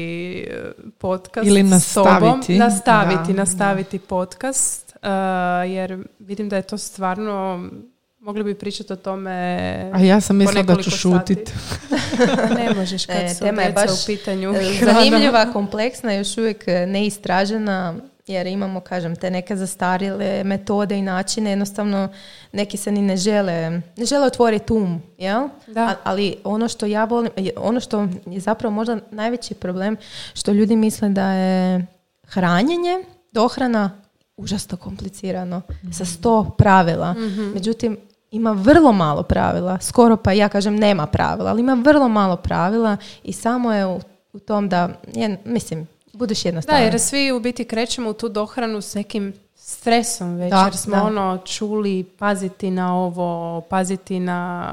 e, podcast Ili s tobom. nastaviti. Nastaviti, Da, nastaviti podcast. e, jer vidim da je to stvarno... Mogli bi pričati o tome... A ja sam mislila da ću nekoliko šutit. sati. ne možeš kad E, su tema je djeca baš, u pitanju. e, Zanimljiva, kompleksna, još uvijek e, neistražena, jer imamo, kažem, te neke zastarjele metode i načine, jednostavno neki se ni ne žele, ne žele otvoriti um, jel? Da. A- ali ono što ja volim, ono što je zapravo možda najveći problem, što ljudi misle da je hranjenje, dohrana, užasno komplicirano, sa sto pravila. Međutim, ima vrlo malo pravila, skoro pa ja kažem nema pravila, ali ima vrlo malo pravila i samo je u, u tom da, je, mislim, budeš Da, jednostavno. jer svi u biti krećemo u tu dohranu s nekim stresom već, Da, jer smo da. ono čuli paziti na ovo, paziti na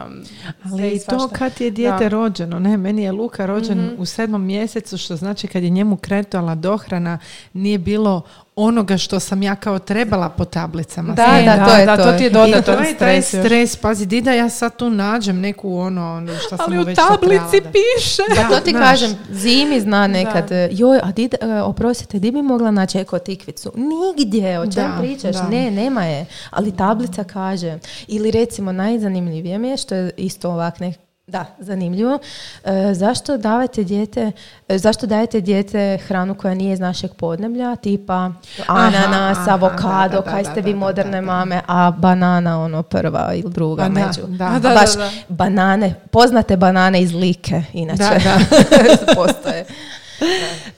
sve Ali i to kad je dijete Da. rođeno, ne, meni je Luka rođen u sedmom mjesecu, što znači kad je njemu kretala dohrana, nije bilo onoga što sam ja kao trebala po tablicama. Da, Sve. da, to je da, to. to ti je I dodatan to je taj stres. još. stres, pazi, di da ja sad tu nađem neku ono, ono što sam Ali u tablici trebala da- piše. Pa to ti znaš. kažem, zimi zna nekad, joj, a di, e, oprostite, di bi mogla naći eko tikvicu? Nigdje, o čem Da, pričaš? da. Ne, nema je. Ali tablica kaže. Ili recimo, najzanimljivije mi je, što je isto ovak nek- da, zanimljivo. e, zašto davate dijete, e, zašto dajete dijete hranu koja nije iz našeg podneblja, tipa ananas, aha, avokado, da, da, kaj da, ste da, vi da, moderne da, da. mame, a banana ono prva ili druga da, među. da. Da, baš da, da. banane, poznate banane iz Like, inače. Da, Postoje.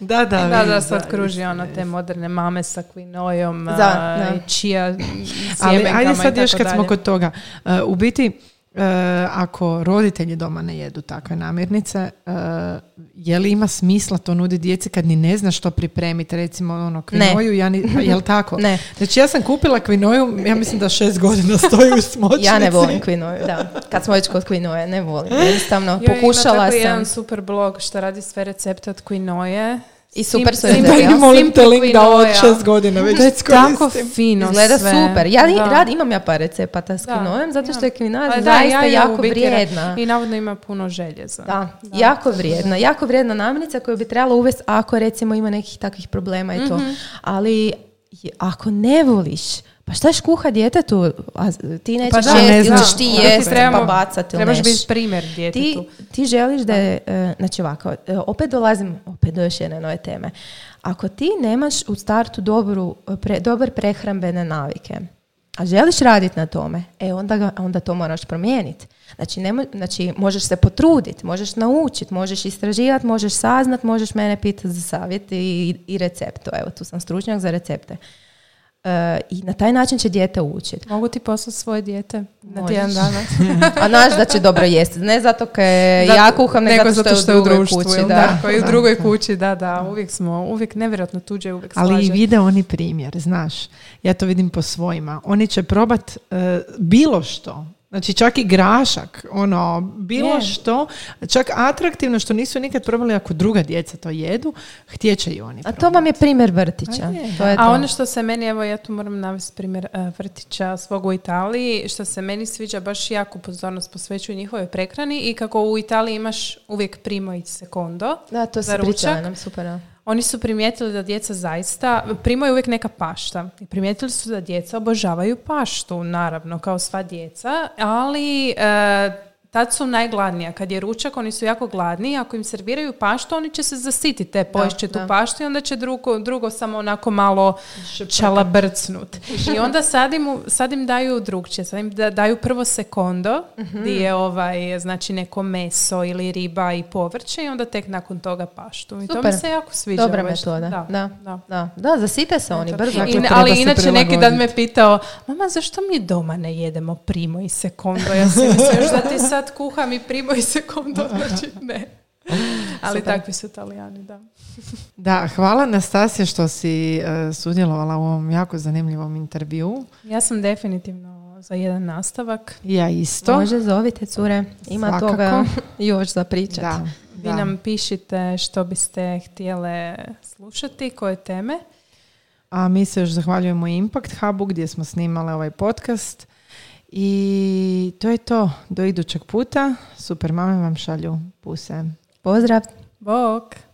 Da, da, Da, vidim, da, sad da, kruži ono te moderne mame sa kvinojom Da, da. i čija Ali sjemenkama ajde sad još kad smo kod toga. Uh, u biti, uh, ako roditelji doma ne jedu takve namirnice, uh, je li ima smisla to nudi djeci kad ni ne zna što pripremiti? Recimo ono kvinoju, ja ni, pa jel tako? Ne. Znači ja sam kupila kvinoju, ja mislim da šest godina stoji u smočnici. Ja ne volim kvinoju, da. Kad smo već kod kvinoje, ne volim. Jednostavno, Joj, ima pokušala tako sam. jedan super blog što radi sve recepte od kvinoje. I super su Simple- jel? molim te link da od šest godina već To je tako fino Izgleda sve. super. Ja i- Da. rad, imam ja par recepata s kvinojem, zato što je kvinoja Pa da, zaista ja je jako vrijedna. I navodno ima puno željeza. Da, jako vrijedna. Jako vrijedna namirnica koju bi trebalo uvesti ako recimo ima nekih takvih problema i to. Mhm. Ali je- ako ne voliš, pa šta ćeš kuha djetetu? A ti nećeš Pa da, jesti ne ili ćeš ti jesti pa bacati ili Trebaš biti primjer ti, djetetu. ti želiš da je, e, znači ovako, e, opet dolazim opet do još jedne nove teme. Ako ti nemaš u startu dobru, pre, dobar prehrambene navike, a želiš raditi na tome, e onda, ga, onda to moraš promijeniti. Znači, ne, mo- znači, možeš se potruditi, možeš naučiti, možeš istraživati, možeš saznat, možeš mene pitati za savjet i, i recept. Evo, tu sam stručnjak za recepte. I na taj način će dijete učiti. Mogu ti poslati svoje dijete na tjedan dana? A znaš da će dobro jesti. Ne zato kaj Zato- ja kuham, nego nego zato što je u drugoj društvu, kući. Da. da? Koji u drugoj kući, da, da. Uvijek smo, uvijek nevjerojatno tuđe, uvijek Ali i slaže. vide oni primjer, znaš. Ja to vidim po svojima. Oni će probat e, bilo što Znači čak i grašak, ono, bilo Je. što, čak atraktivno što nisu nikad probali ako druga djeca to jedu, htjeće i oni A to vam je primjer vrtića. A je. To je A to. ono što se meni, evo ja tu moram navesti primjer e, vrtića svog u Italiji, što se meni sviđa, baš jako pozornost posvećuju njihove prehrani i kako u Italiji imaš uvijek primo i secondo. Da, to se priča nam, super. da. Oni su primijetili da djeca zaista, primo je uvijek neka pašta. I primijetili su da djeca obožavaju paštu, naravno, kao sva djeca, ali e, tad su najgladnija. Kad je ručak, oni su jako gladni ako im serviraju paštu, oni će se zasititi te poješće tu paštu i onda će drugo, drugo samo onako malo čalabrcnut. I onda sad im, sad im daju drugčije, sad im da- daju prvo sekondo, Mhm. gdje je ovaj, znači neko meso ili riba i povrće i onda tek nakon toga paštu. I to mi Super. se jako sviđa. Dobra ovaj metoda. Da, da. da. Da, da zasite se oni brzo. Dakle, I, treba ali se inače neki dan me pitao, mama zašto mi doma ne jedemo primo i sekondo? Ja si mislim još da ti sad kuham i primo i sekondo, znači ne. Ali takvi su italijani, da. Da, hvala Nastasija što si e, sudjelovala u ovom jako zanimljivom intervju. Ja sam definitivno za jedan nastavak. Ja isto. Može, zovite cure. Ima Svakako. toga još za pričat. Da, Vi da. nam pišite što biste htjele slušati, koje teme. A mi se još zahvaljujemo Impact Hubu gdje smo snimali ovaj podcast. I to je to. Do idućeg puta. Super mame vam šalju puse. Pozdrav! Bok!